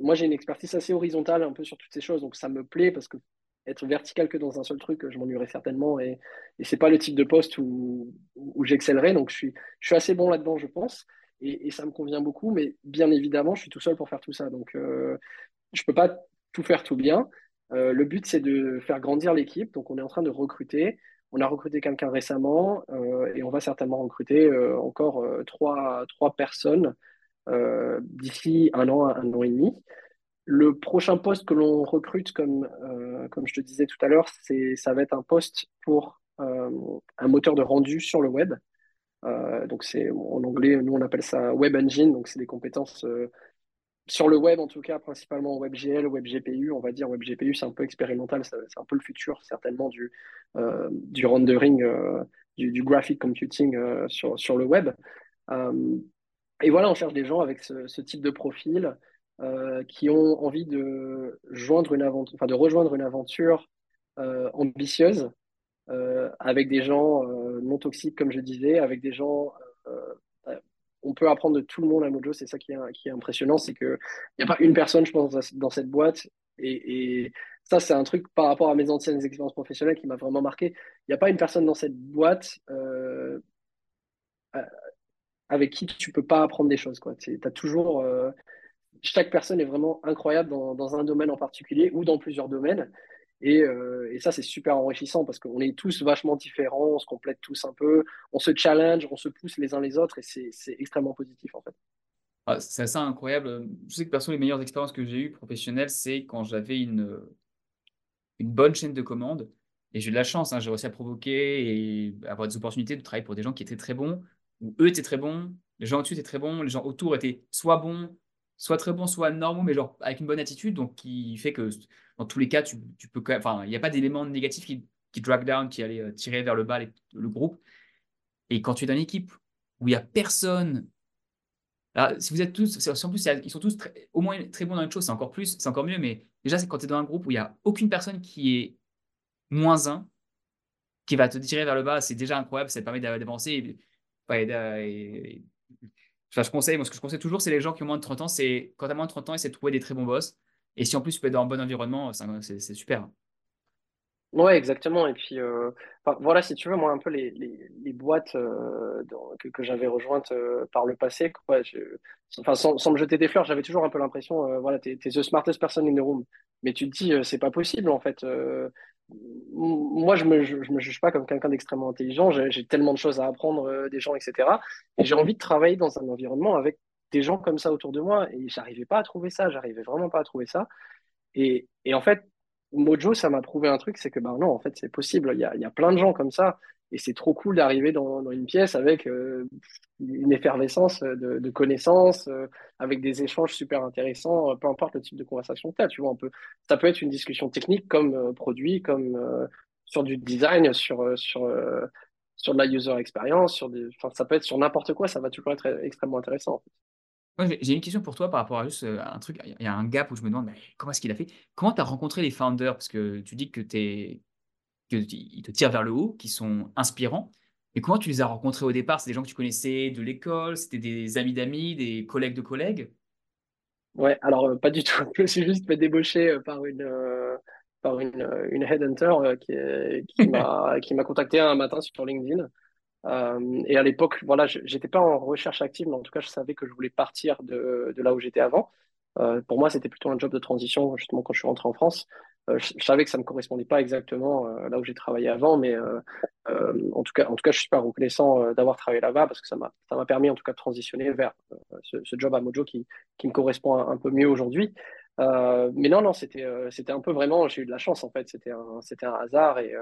moi j'ai une expertise assez horizontale un peu sur toutes ces choses, donc ça me plaît parce que être vertical que dans un seul truc, je m'ennuierais certainement. Et, et c'est pas le type de poste où, où j'excellerais. Donc, je suis, assez bon là-dedans, je pense. Et, ça me convient beaucoup. Mais bien évidemment, je suis tout seul pour faire tout ça. Donc, euh, je peux pas tout faire tout bien. Euh, le but, c'est de faire grandir l'équipe. Donc, on est en train de recruter. On a recruté quelqu'un récemment euh, et on va certainement recruter encore trois, trois personnes d'ici un an, un an et demi. Le prochain poste que l'on recrute, comme, euh, comme je te disais tout à l'heure, ça va être un poste pour euh, un moteur de rendu sur le web. Euh, donc c'est en anglais, nous on appelle ça Web Engine, donc c'est des compétences sur le web en tout cas, principalement WebGL, WebGPU. On va dire WebGPU, c'est un peu expérimental, c'est un peu le futur certainement du, du rendering, du, graphic computing sur, sur le web. et voilà, on cherche des gens avec ce type de profil. Euh, qui ont envie de, joindre une aventure, de rejoindre une aventure euh, ambitieuse euh, avec des gens non toxiques, comme je disais, avec des gens on peut apprendre de tout le monde à Mojo, c'est ça qui est, qui est impressionnant, c'est qu'il n'y a pas une personne, je pense, dans cette boîte, et, ça, c'est un truc par rapport à mes anciennes expériences professionnelles qui m'a vraiment marqué. Il n'y a pas une personne dans cette boîte avec qui tu peux pas apprendre des choses. Tu as toujours chaque personne est vraiment incroyable dans, un domaine en particulier ou dans plusieurs domaines. Euh, et, ça, c'est super enrichissant parce qu'on est tous vachement différents, on se complète tous un peu, on se challenge, on se pousse les uns les autres et c'est extrêmement positif en fait. Ah, c'est assez incroyable. Je sais que perso, les meilleures expériences que j'ai eues professionnelles, c'est quand j'avais une, bonne chaîne de commandes. Et j'ai eu de la chance, hein, j'ai réussi à provoquer et avoir des opportunités de travailler pour des gens qui étaient très bons, ou eux étaient très bons, les gens au-dessus étaient très bons, les gens autour étaient soit bons, soit très bon, soit normaux, mais genre avec une bonne attitude, donc qui fait que dans tous les cas, tu, peux enfin, il n'y a pas d'éléments négatifs qui, qui drag down, qui allaient euh, tirer vers le bas le groupe. Et quand tu es dans une équipe où il n'y a personne, si vous êtes tous, en plus, ils sont tous au moins très bons dans une chose, c'est encore plus, c'est encore mieux, mais déjà, c'est quand tu es dans un groupe où il n'y a aucune personne qui est moins un, qui va te tirer vers le bas, c'est déjà incroyable, ça te permet d'avancer. Et, je conseille, moi, ce que je conseille toujours, c'est les gens qui ont moins de 30 ans, c'est quand tu as moins de 30 ans, essaie de trouver des très bons boss. Et si en plus tu peux être dans un bon environnement, c'est super. Ouais, exactement. Et puis, euh, voilà, si tu veux, moi, un peu les, boîtes euh, que, j'avais rejointes euh, par le passé, quoi, enfin, sans, sans, me jeter des fleurs, j'avais toujours un peu l'impression, voilà, t'es, es the smartest person in the room. Mais tu te dis, c'est pas possible, en fait moi, je je, me juge pas comme quelqu'un d'extrêmement intelligent. J'ai tellement de choses à apprendre euh, des gens, etc. Et j'ai envie de travailler dans un environnement avec des gens comme ça autour de moi. Et j'arrivais pas à trouver ça. J'arrivais vraiment pas à trouver ça. Et en fait, Mojo, ça m'a prouvé un truc, c'est que ben non, en fait, c'est possible. Il y a, plein de gens comme ça. Et c'est trop cool d'arriver dans, une pièce avec euh, une effervescence de, connaissances, euh, avec des échanges super intéressants, euh, peu importe le type de conversation que tu as. Tu vois, ça peut être une discussion technique comme produit, comme sur du design, sur, sur, sur de la user experience, sur des, ça peut être sur n'importe quoi, ça va toujours être extrêmement intéressant. J'ai une question pour toi par rapport à juste un truc. Il y a un gap où je me demande comment est-ce qu'il a fait? Comment tu as rencontré les founders? Parce que tu dis que es ils te tirent vers le haut, qui sont inspirants. Et comment tu les as rencontrés au départ? C'est des gens que tu connaissais de l'école C'était des amis d'amis, des collègues de collègues? Ouais, alors euh, pas du tout. Je me suis juste fait débaucher euh, par une, euh, par une, euh, une headhunter euh, qui, est- qui m'a qui m'a contacté un matin sur LinkedIn. Euh, et à l'époque, voilà, j'étais pas en recherche active, mais en tout cas, je savais que je voulais partir de, là où j'étais avant. Euh, pour moi, c'était plutôt un job de transition, justement, quand je suis rentré en France. Euh, je, savais que ça ne correspondait pas exactement là où j'ai travaillé avant, mais en tout cas, en tout cas, je suis super reconnaissant d'avoir travaillé là-bas parce que ça m'a, permis, en tout cas, de transitionner vers ce, job à Mojo qui, qui me correspond un, peu mieux aujourd'hui. Mais non, non, c'était, c'était un peu vraiment, j'ai eu de la chance en fait, c'était un, un hasard et,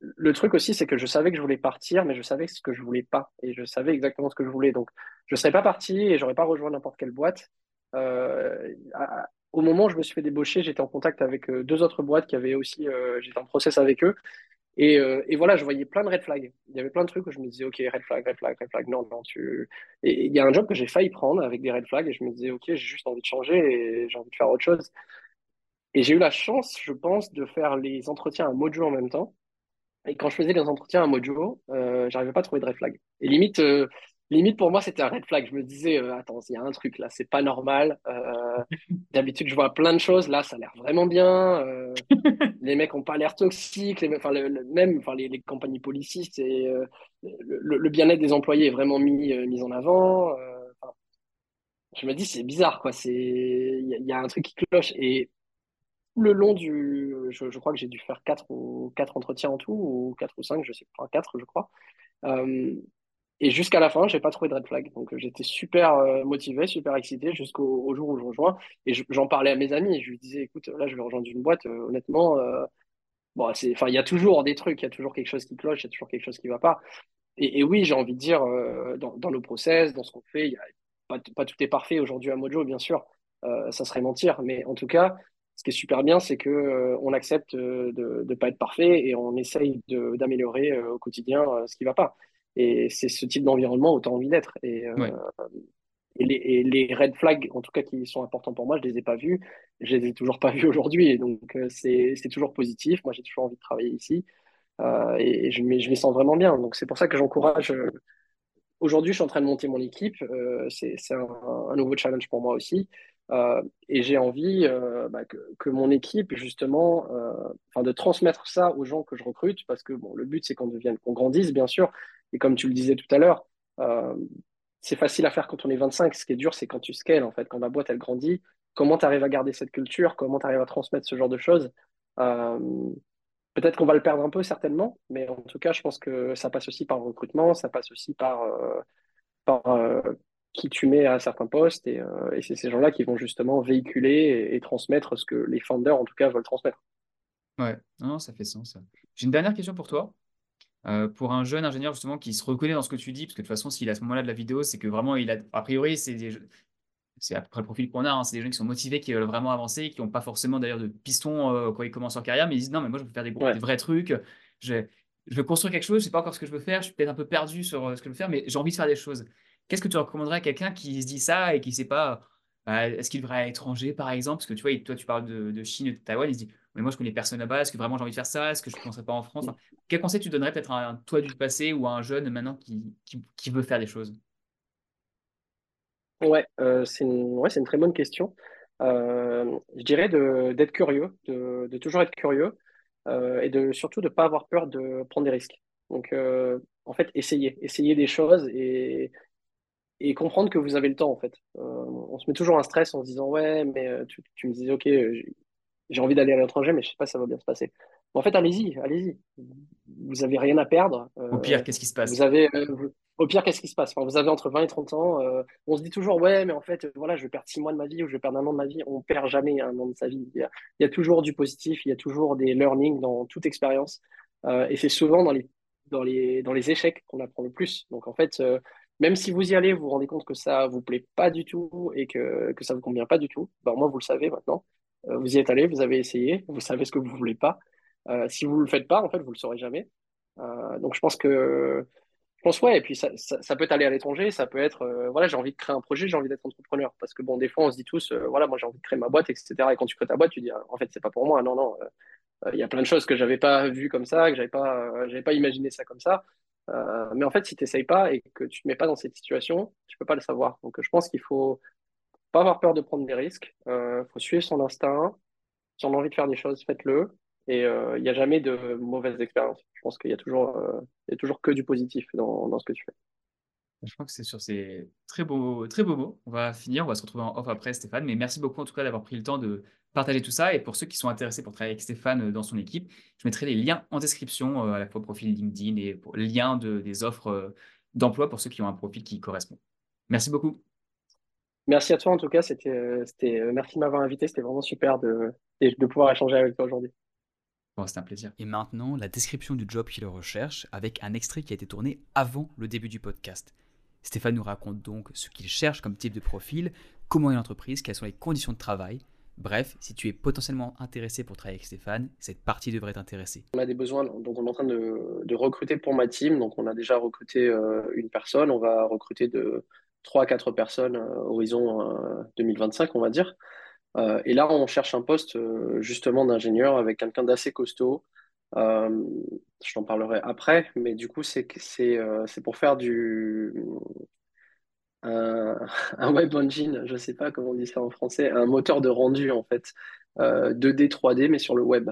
le truc aussi, c'est que je savais que je voulais partir, mais je savais ce que je voulais pas. Et je savais exactement ce que je voulais. Donc, je ne serais pas parti et j'aurais pas rejoint n'importe quelle boîte. Euh, au moment où je me suis fait débaucher, j'étais en contact avec euh, deux autres boîtes qui avaient aussi, euh, j'étais en process avec eux. Et, et voilà, je voyais plein de red flags. Il y avait plein de trucs où je me disais, OK, red flag, red flag, red flag. Non, non, tu. Et il y a un job que j'ai failli prendre avec des red flags et je me disais, OK, j'ai juste envie de changer et j'ai envie de faire autre chose. Et j'ai eu la chance, je pense, de faire les entretiens à Mojo en même temps. Et quand je faisais les entretiens à Mojo, euh, j'arrivais pas à trouver de red flag. Et limite, euh, limite pour moi, c'était un red flag. Je me disais, euh, attends, il y a un truc là, c'est pas normal. Euh, d'habitude, je vois plein de choses. Là, ça a l'air vraiment bien. Les mecs ont pas l'air toxiques. Les, me- enfin, le- le- même, enfin, les, les compagnies policistes et le, le bien-être des employés est vraiment mis, mis en avant. Enfin, je me dis, c'est bizarre, quoi. C'est, il y, y a un truc qui cloche. Et le long du, je, crois que j'ai dû faire quatre ou quatre entretiens en tout, ou quatre ou cinq, je sais pas, quatre, je crois. Euh, et jusqu'à la fin, j'ai pas trouvé de red flag. Donc j'étais super euh, motivé, super excité jusqu'au au jour où je rejoins. Et je- j'en parlais à mes amis. Je lui disais, écoute, là, je vais rejoindre une boîte. euh, honnêtement, bon, c'est, enfin, il y a toujours des trucs, il y a toujours quelque chose qui cloche, il y a toujours quelque chose qui va pas. Et, oui, j'ai envie de dire, dans, nos process, dans ce qu'on fait, y a, pas, tout est parfait aujourd'hui à Mojo, bien sûr. Ça serait mentir. Mais en tout cas, ce qui est super bien, c'est que euh, on accepte euh, de ne pas être parfait et on essaye d'améliorer euh, au quotidien euh, ce qui va pas. Et c'est ce type d'environnement où tu as envie d'être. Et, Ouais. et, les, et les red flags, en tout cas, qui sont importants pour moi, je les ai pas vus. Je les ai toujours pas vus aujourd'hui. Donc, c'est, toujours positif. Moi, j'ai toujours envie de travailler ici. Et je je m'y sens vraiment bien. Donc, c'est pour ça que j'encourage. Aujourd'hui, je suis en train de monter mon équipe. C'est c'est un, un nouveau challenge pour moi aussi. Euh, et j'ai envie euh, bah, que, mon équipe, justement, euh, de transmettre ça aux gens que je recrute, parce que bon, le but, c'est qu'on devienne, qu'on grandisse, bien sûr. Et comme tu le disais tout à l'heure, c'est facile à faire quand on est 25. Ce qui est dur, c'est quand tu scales, en fait, quand la boîte, elle grandit. Comment tu arrives à garder cette culture? Comment tu arrives à transmettre ce genre de choses? Peut-être qu'on va le perdre un peu, certainement, mais en tout cas, je pense que ça passe aussi par le recrutement, ça passe aussi par, par qui tu mets à certains postes, et, euh, et c'est ces gens-là qui vont justement véhiculer et, et transmettre ce que les founders, en tout cas, veulent transmettre. Ouais, non, ça fait sens. J'ai une dernière question pour toi. Euh, pour un jeune ingénieur justement qui se reconnaît dans ce que tu dis, parce que de toute façon, s'il est à ce moment-là de la vidéo, c'est que vraiment, il a, a priori, c'est des, c'est à peu près le profil qu'on a, hein, c'est des gens qui sont motivés, qui veulent vraiment avancer, qui n'ont pas forcément d'ailleurs de piston euh, quand ils commencent leur carrière, mais ils disent non, mais moi je veux faire des, gros- des Ouais. vrais trucs, je, je veux construire quelque chose, je sais pas encore ce que je veux faire, je suis peut-être un peu perdu sur ce que je veux faire, mais j'ai envie de faire des choses. Qu'est-ce que tu recommanderais à quelqu'un qui se dit ça et qui ne sait pas, euh, est-ce qu'il devrait aller à l'étranger par exemple, parce que tu vois, toi tu parles de, Chine de Taïwan, il se dit, mais moi je connais personne là-bas, est-ce que vraiment j'ai envie de faire ça, est-ce que je ne commencerai pas en France? Quel conseil tu donnerais peut-être à un toi du passé ou à un jeune maintenant qui, qui, veut faire des choses? Ouais, euh, c'est une, une très bonne question. Euh, je dirais d'être curieux, de, de toujours être curieux euh, et de surtout de ne pas avoir peur de prendre des risques. Donc, en fait, essayer, essayer des choses et, et comprendre que vous avez le temps, en fait. Euh, on se met toujours un stress en se disant, ouais, mais euh, tu, tu me disais, ok, euh, j'ai envie d'aller à l'étranger, mais je sais pas si ça va bien se passer. En fait, allez-y, allez-y. Vous avez rien à perdre. Au pire, qu'est-ce qui se vous passe? avez, euh, vous- au pire, qu'est-ce qui se passe? Enfin, vous avez entre 20 et 30 ans. on se dit toujours, ouais, mais en fait, voilà, je vais perdre 6 mois de ma vie ou je vais perdre un an de ma vie. On perd jamais un an de sa vie. Il y a, il y a toujours du positif, il y a toujours des learnings dans toute expérience. Et c'est souvent dans les, dans les, dans les échecs qu'on apprend le plus. Donc, en fait, euh, même si vous y allez, vous vous rendez compte que ça vous plaît pas du tout et que, ça vous convient pas du tout, ben, moi, vous le savez maintenant. Euh, vous y êtes allé, vous avez essayé, vous savez ce que vous voulez pas. Euh, si vous le faites pas, en fait, vous le saurez jamais. Euh, donc je pense que je pense ouais, et puis ça, peut aller à l'étranger, ça peut être voilà, j'ai envie de créer un projet, j'ai envie d'être entrepreneur. Parce que bon, des fois on se dit tous, voilà, moi j'ai envie de créer ma boîte, etc. Et quand tu crées ta boîte, tu dis ah, en fait c'est pas pour moi. Non, non, il y a plein de choses que j'avais pas vues comme ça, que j'avais pas, pas imaginé ça comme ça. Euh, mais en fait, si tu n'essayes pas et que tu te mets pas dans cette situation, tu peux pas le savoir. Donc je pense qu'il faut pas avoir peur de prendre des risques. Il faut suivre son instinct. Si on a envie de faire des choses, faites-le. Et il n'y a jamais de mauvaise expérience. Je pense qu'il y a toujours, a toujours que du positif dans, dans ce que tu fais. Je crois que c'est sur ces très beaux, très beaux mots. On va finir, on va se retrouver en off après, Stéphane. Mais merci beaucoup en tout cas d'avoir pris le temps de partager tout ça. Et pour ceux qui sont intéressés pour travailler avec Stéphane euh, dans son équipe, je mettrai les liens en description, euh, à la fois profil LinkedIn et pour, liens de, des offres euh, d'emploi pour ceux qui ont un profil qui correspond. Merci beaucoup. Merci à toi en tout cas. C'était, c'était, merci de m'avoir invité. C'était vraiment super de, de pouvoir échanger avec toi aujourd'hui. Bon, c'était un plaisir. Et maintenant, la description du job qu'il recherche avec un extrait qui a été tourné avant le début du podcast. Stéphane nous raconte donc ce qu'il cherche comme type de profil, comment est l'entreprise, quelles sont les conditions de travail. Bref, si tu es potentiellement intéressé pour travailler avec Stéphane, cette partie devrait t'intéresser. On a des besoins, donc on est en train de, recruter pour ma team. Donc on a déjà recruté euh, une personne, on va recruter de 3 à 4 personnes euh, horizon 2025, euh, on va dire. et là, on cherche un poste justement d'ingénieur avec quelqu'un d'assez costaud, je t'en parlerai après, mais du coup, c'est pour faire du un, web engine, je sais pas comment on dit ça en français, un moteur de rendu en fait, 2D, euh, 3D, mais sur le web.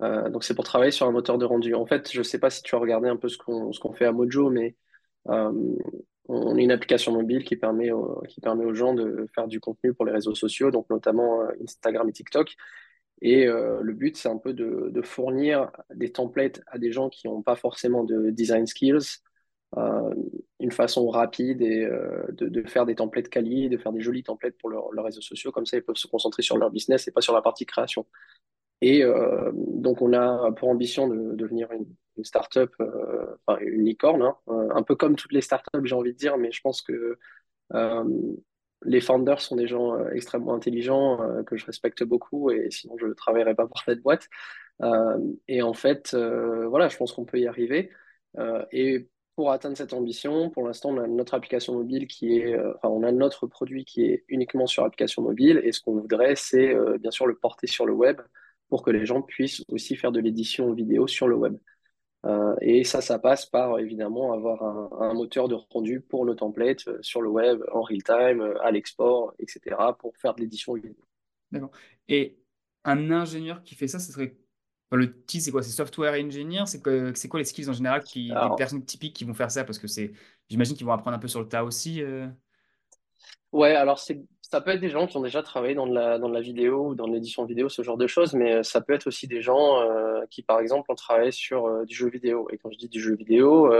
donc c'est pour travailler sur un moteur de rendu. En fait, je sais pas si tu as regardé un peu ce qu'on fait à Mojo, mais on a une application mobile qui permet, qui permet aux gens de faire du contenu pour les réseaux sociaux, donc notamment Instagram et TikTok. Et euh, le but, c'est un peu de, fournir des templates à des gens qui n'ont pas forcément de design skills, euh, une façon rapide et euh, de, faire des templates quali, de faire des jolis templates pour leurs réseaux sociaux. Comme ça, ils peuvent se concentrer sur leur business et pas sur la partie création. Et donc, on a pour ambition de, devenir une, une start-up, enfin, une licorne, hein, un peu comme toutes les start-up, j'ai envie de dire, mais je pense que les founders sont des gens euh, extrêmement intelligents euh, que je respecte beaucoup et sinon je ne travaillerais pas pour cette boîte. Euh, et en fait, voilà, je pense qu'on peut y arriver. et pour atteindre cette ambition, pour l'instant, on a notre application mobile qui est, enfin, on a notre produit qui est uniquement sur application mobile. Et ce qu'on voudrait, c'est bien sûr le porter sur le web pour que les gens puissent aussi faire de l'édition vidéo sur le web. Euh, et ça, ça passe par évidemment avoir un, moteur de rendu pour nos templates euh, sur le web, en real time, euh, à l'export, etc., pour faire de l'édition vidéo. D'accord. Et un ingénieur qui fait ça, ce serait. Le titre, c'est quoi? C'est software engineer? C'est quoi, quoi les skills en général qui, des personnes typiques qui vont faire ça? Parce que c'est, j'imagine qu'ils vont apprendre un peu sur le tas aussi. Ouais, alors c'est ça peut être des gens qui ont déjà travaillé dans de la, dans la vidéo ou dans l'édition vidéo, ce genre de choses, mais euh, ça peut être aussi des gens euh, qui, par exemple, ont travaillé sur euh, du jeu vidéo. Et quand je dis du jeu vidéo,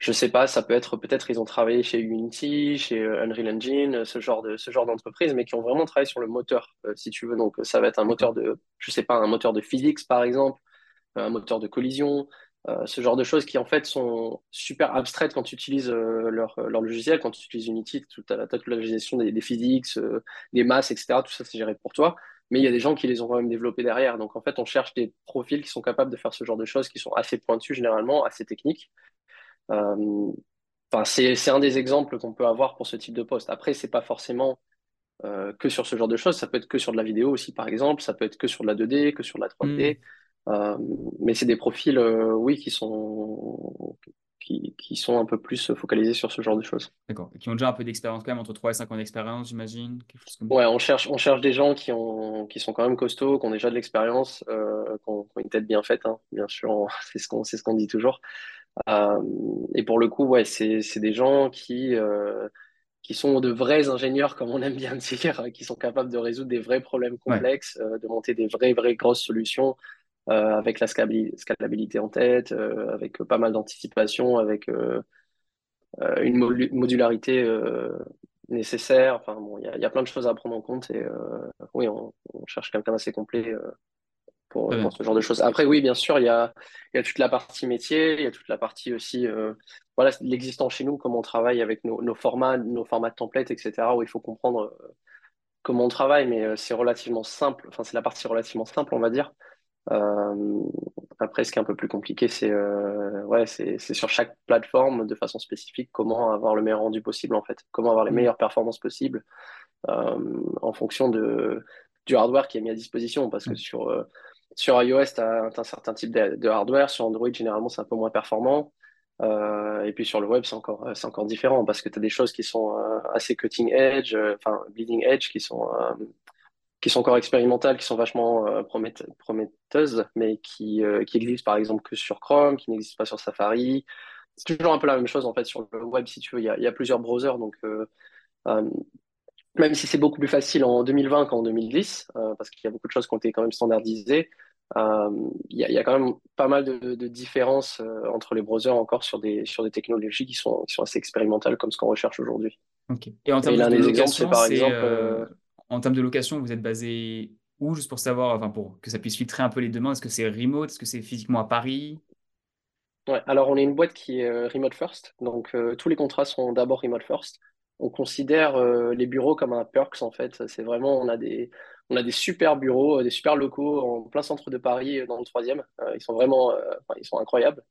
je sais pas, ça peut être peut-être ils ont travaillé chez Unity, chez Unreal Engine, ce genre de ce genre d'entreprise, mais qui ont vraiment travaillé sur le moteur, si tu veux. Donc ça va être un moteur de, je sais pas, un moteur de physics par exemple, un moteur de collision, euh, ce genre de choses qui en fait sont super abstraites quand tu utilises euh, leur, leur, logiciel, quand tu utilises Unity, toute la, gestion des, des physiques, euh, des masses, etc. Tout ça c'est géré pour toi. Mais il y a des gens qui les ont quand même développés derrière. Donc en fait, on cherche des profils qui sont capables de faire ce genre de choses, qui sont assez pointus généralement, assez techniques. Enfin, c'est un des exemples qu'on peut avoir pour ce type de poste. Après, c'est pas forcément que sur ce genre de choses. Ça peut être que sur de la vidéo aussi, par exemple. Ça peut être que sur de la 2D, que sur de la 3D. Euh, mais c'est des profils, euh, oui, qui sont, qui, qui, sont un peu plus focalisés sur ce genre de choses. D'accord. Qui ont déjà un peu d'expérience quand même, entre 3 et 5 ans d'expérience, j'imagine Ouais, on cherche, on cherche des gens qui, ont, qui sont quand même costauds, qui ont déjà de l'expérience, euh, qui, ont, une tête bien faite, hein, bien sûr, c'est ce qu'on ce qu'on dit toujours. Euh, et pour le coup, ouais, c'est des gens qui, euh, qui sont de vrais ingénieurs, comme on aime bien dire, qui sont capables de résoudre des vrais problèmes complexes, de monter des vraies, vraies grosses solutions. Euh, avec la scalabilité en tête, euh, avec pas mal d'anticipation, avec euh, une modularité nécessaire. Enfin, bon, il y, a plein de choses à prendre en compte et oui, on, cherche quelqu'un d'assez complet pour, ce genre de choses. Après, oui, bien sûr, il y a, y a toute la partie métier, il y a toute la partie aussi, voilà, l'existant chez nous, comment on travaille avec nos, nos, formats, nos formats de templates, etc., où il faut comprendre comment on travaille, mais c'est relativement simple, enfin, c'est la partie relativement simple, on va dire. Euh, après, ce qui est un peu plus compliqué, c'est euh, ouais, c'est sur chaque plateforme de façon spécifique comment avoir le meilleur rendu possible en fait, comment avoir les mm. meilleures performances possibles euh, en fonction de, du hardware qui est mis à disposition. Parce que mm. sur, sur iOS, tu as un certain type de, hardware, sur Android, généralement, c'est un peu moins performant. Euh, et puis sur le web, c'est encore, c'est encore différent parce que tu as des choses qui sont euh, assez cutting edge, euh, enfin bleeding edge, qui sont, qui sont encore expérimentales, qui sont vachement prometteuses, mais qui, qui existent par exemple que sur Chrome, qui n'existent pas sur Safari. C'est toujours un peu la même chose en fait sur le web, si tu veux. Il y a, il y a plusieurs browsers, donc même si c'est beaucoup plus facile en 2020 qu'en 2010, parce qu'il y a beaucoup de choses qui ont été quand même standardisées, euh, il y, a quand même pas mal de, différences euh, entre les browsers encore sur des, sur des technologies qui sont, qui sont assez expérimentales comme ce qu'on recherche aujourd'hui. Et en termes de, location, par exemple, euh, en termes de location, vous êtes basé où, juste pour savoir, enfin pour que ça puisse filtrer un peu les demandes? Est-ce que c'est remote? Est-ce que c'est physiquement à Paris? Ouais, alors on est une boîte qui est remote first, donc tous les contrats sont d'abord remote first. On considère les bureaux comme un perks en fait. C'est vraiment, on a des, on a des super bureaux, euh, des super locaux en plein centre de Paris, euh, dans le troisième. Euh, ils sont vraiment, ils sont incroyables.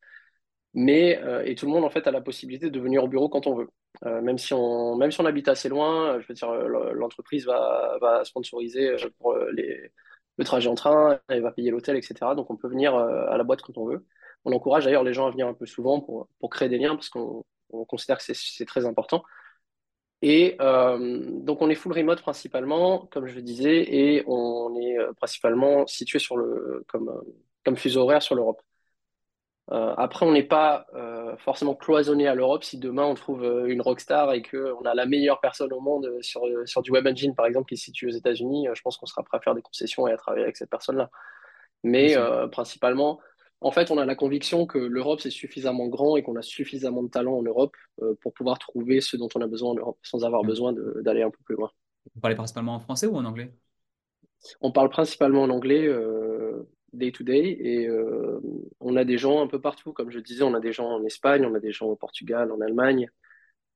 Mais et tout le monde en fait a la possibilité de venir au bureau quand on veut, même si on, même si on habite assez loin. je veux dire, l'entreprise va, va sponsoriser pour les, le trajet en train, elle va payer l'hôtel, etc. Donc on peut venir à la boîte quand on veut. On encourage d'ailleurs les gens à venir un peu souvent pour, pour créer des liens parce qu'on considère que c'est très important. Et euh, donc, on est full remote principalement, comme je le disais, et on est euh, principalement situé sur le, comme, euh, comme fuseau horaire sur l'Europe. après, on n'est pas forcément cloisonné à l'Europe si demain on trouve une rockstar et qu'on a la meilleure personne au monde sur, sur du web engine, par exemple, qui est situé aux États-Unis. je pense qu'on sera prêt à faire des concessions et à travailler avec cette personne-là. Mais principalement, en fait, on a la conviction que l'Europe, c'est suffisamment grand et qu'on a suffisamment de talent en Europe euh, pour pouvoir trouver ce dont on a besoin en Europe, sans avoir besoin d'aller un peu plus loin. Vous parlez principalement en français ou en anglais? On parle principalement en anglais euh, day to day et euh, on a des gens un peu partout. Comme je disais, on a des gens en Espagne, on a des gens au Portugal, en Allemagne.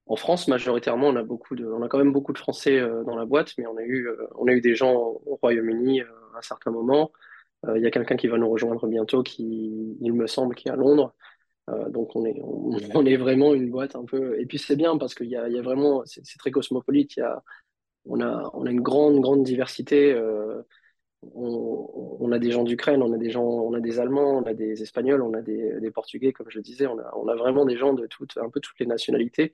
En France, majoritairement, on a, beaucoup de, on a quand même beaucoup de Français dans la boîte, mais on a eu, on a eu des gens au Royaume-Uni à un certain moment. Euh, il y a quelqu'un qui va nous rejoindre bientôt, qui, il me semble, qui est à Londres. Euh, donc on est, on, est vraiment une boîte un peu. Et puis c'est bien parce qu'il y y a vraiment, c'est très cosmopolite. Il y a, on a, on a une grande, grande diversité. Euh, on, on, a des gens d'Ukraine, on a des gens, on a des Allemands, on a des Espagnols, on a des, des Portugais, comme je disais. On a, on a vraiment des gens de toutes, un peu toutes les nationalités.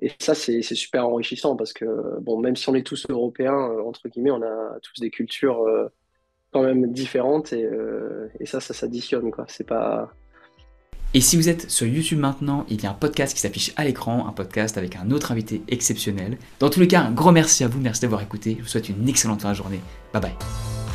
Et ça, c'est super enrichissant parce que, bon, même si on est tous européens, entre guillemets, on a tous des cultures quand même différentes et, euh, ça, ça s'additionne. C'est pas. Et si vous êtes sur YouTube maintenant, il y a un podcast qui s'affiche à l'écran, un podcast avec un autre invité exceptionnel. Dans tous les cas, un grand merci à vous, merci d'avoir écouté. Je vous souhaite une excellente fin de journée. Bye bye.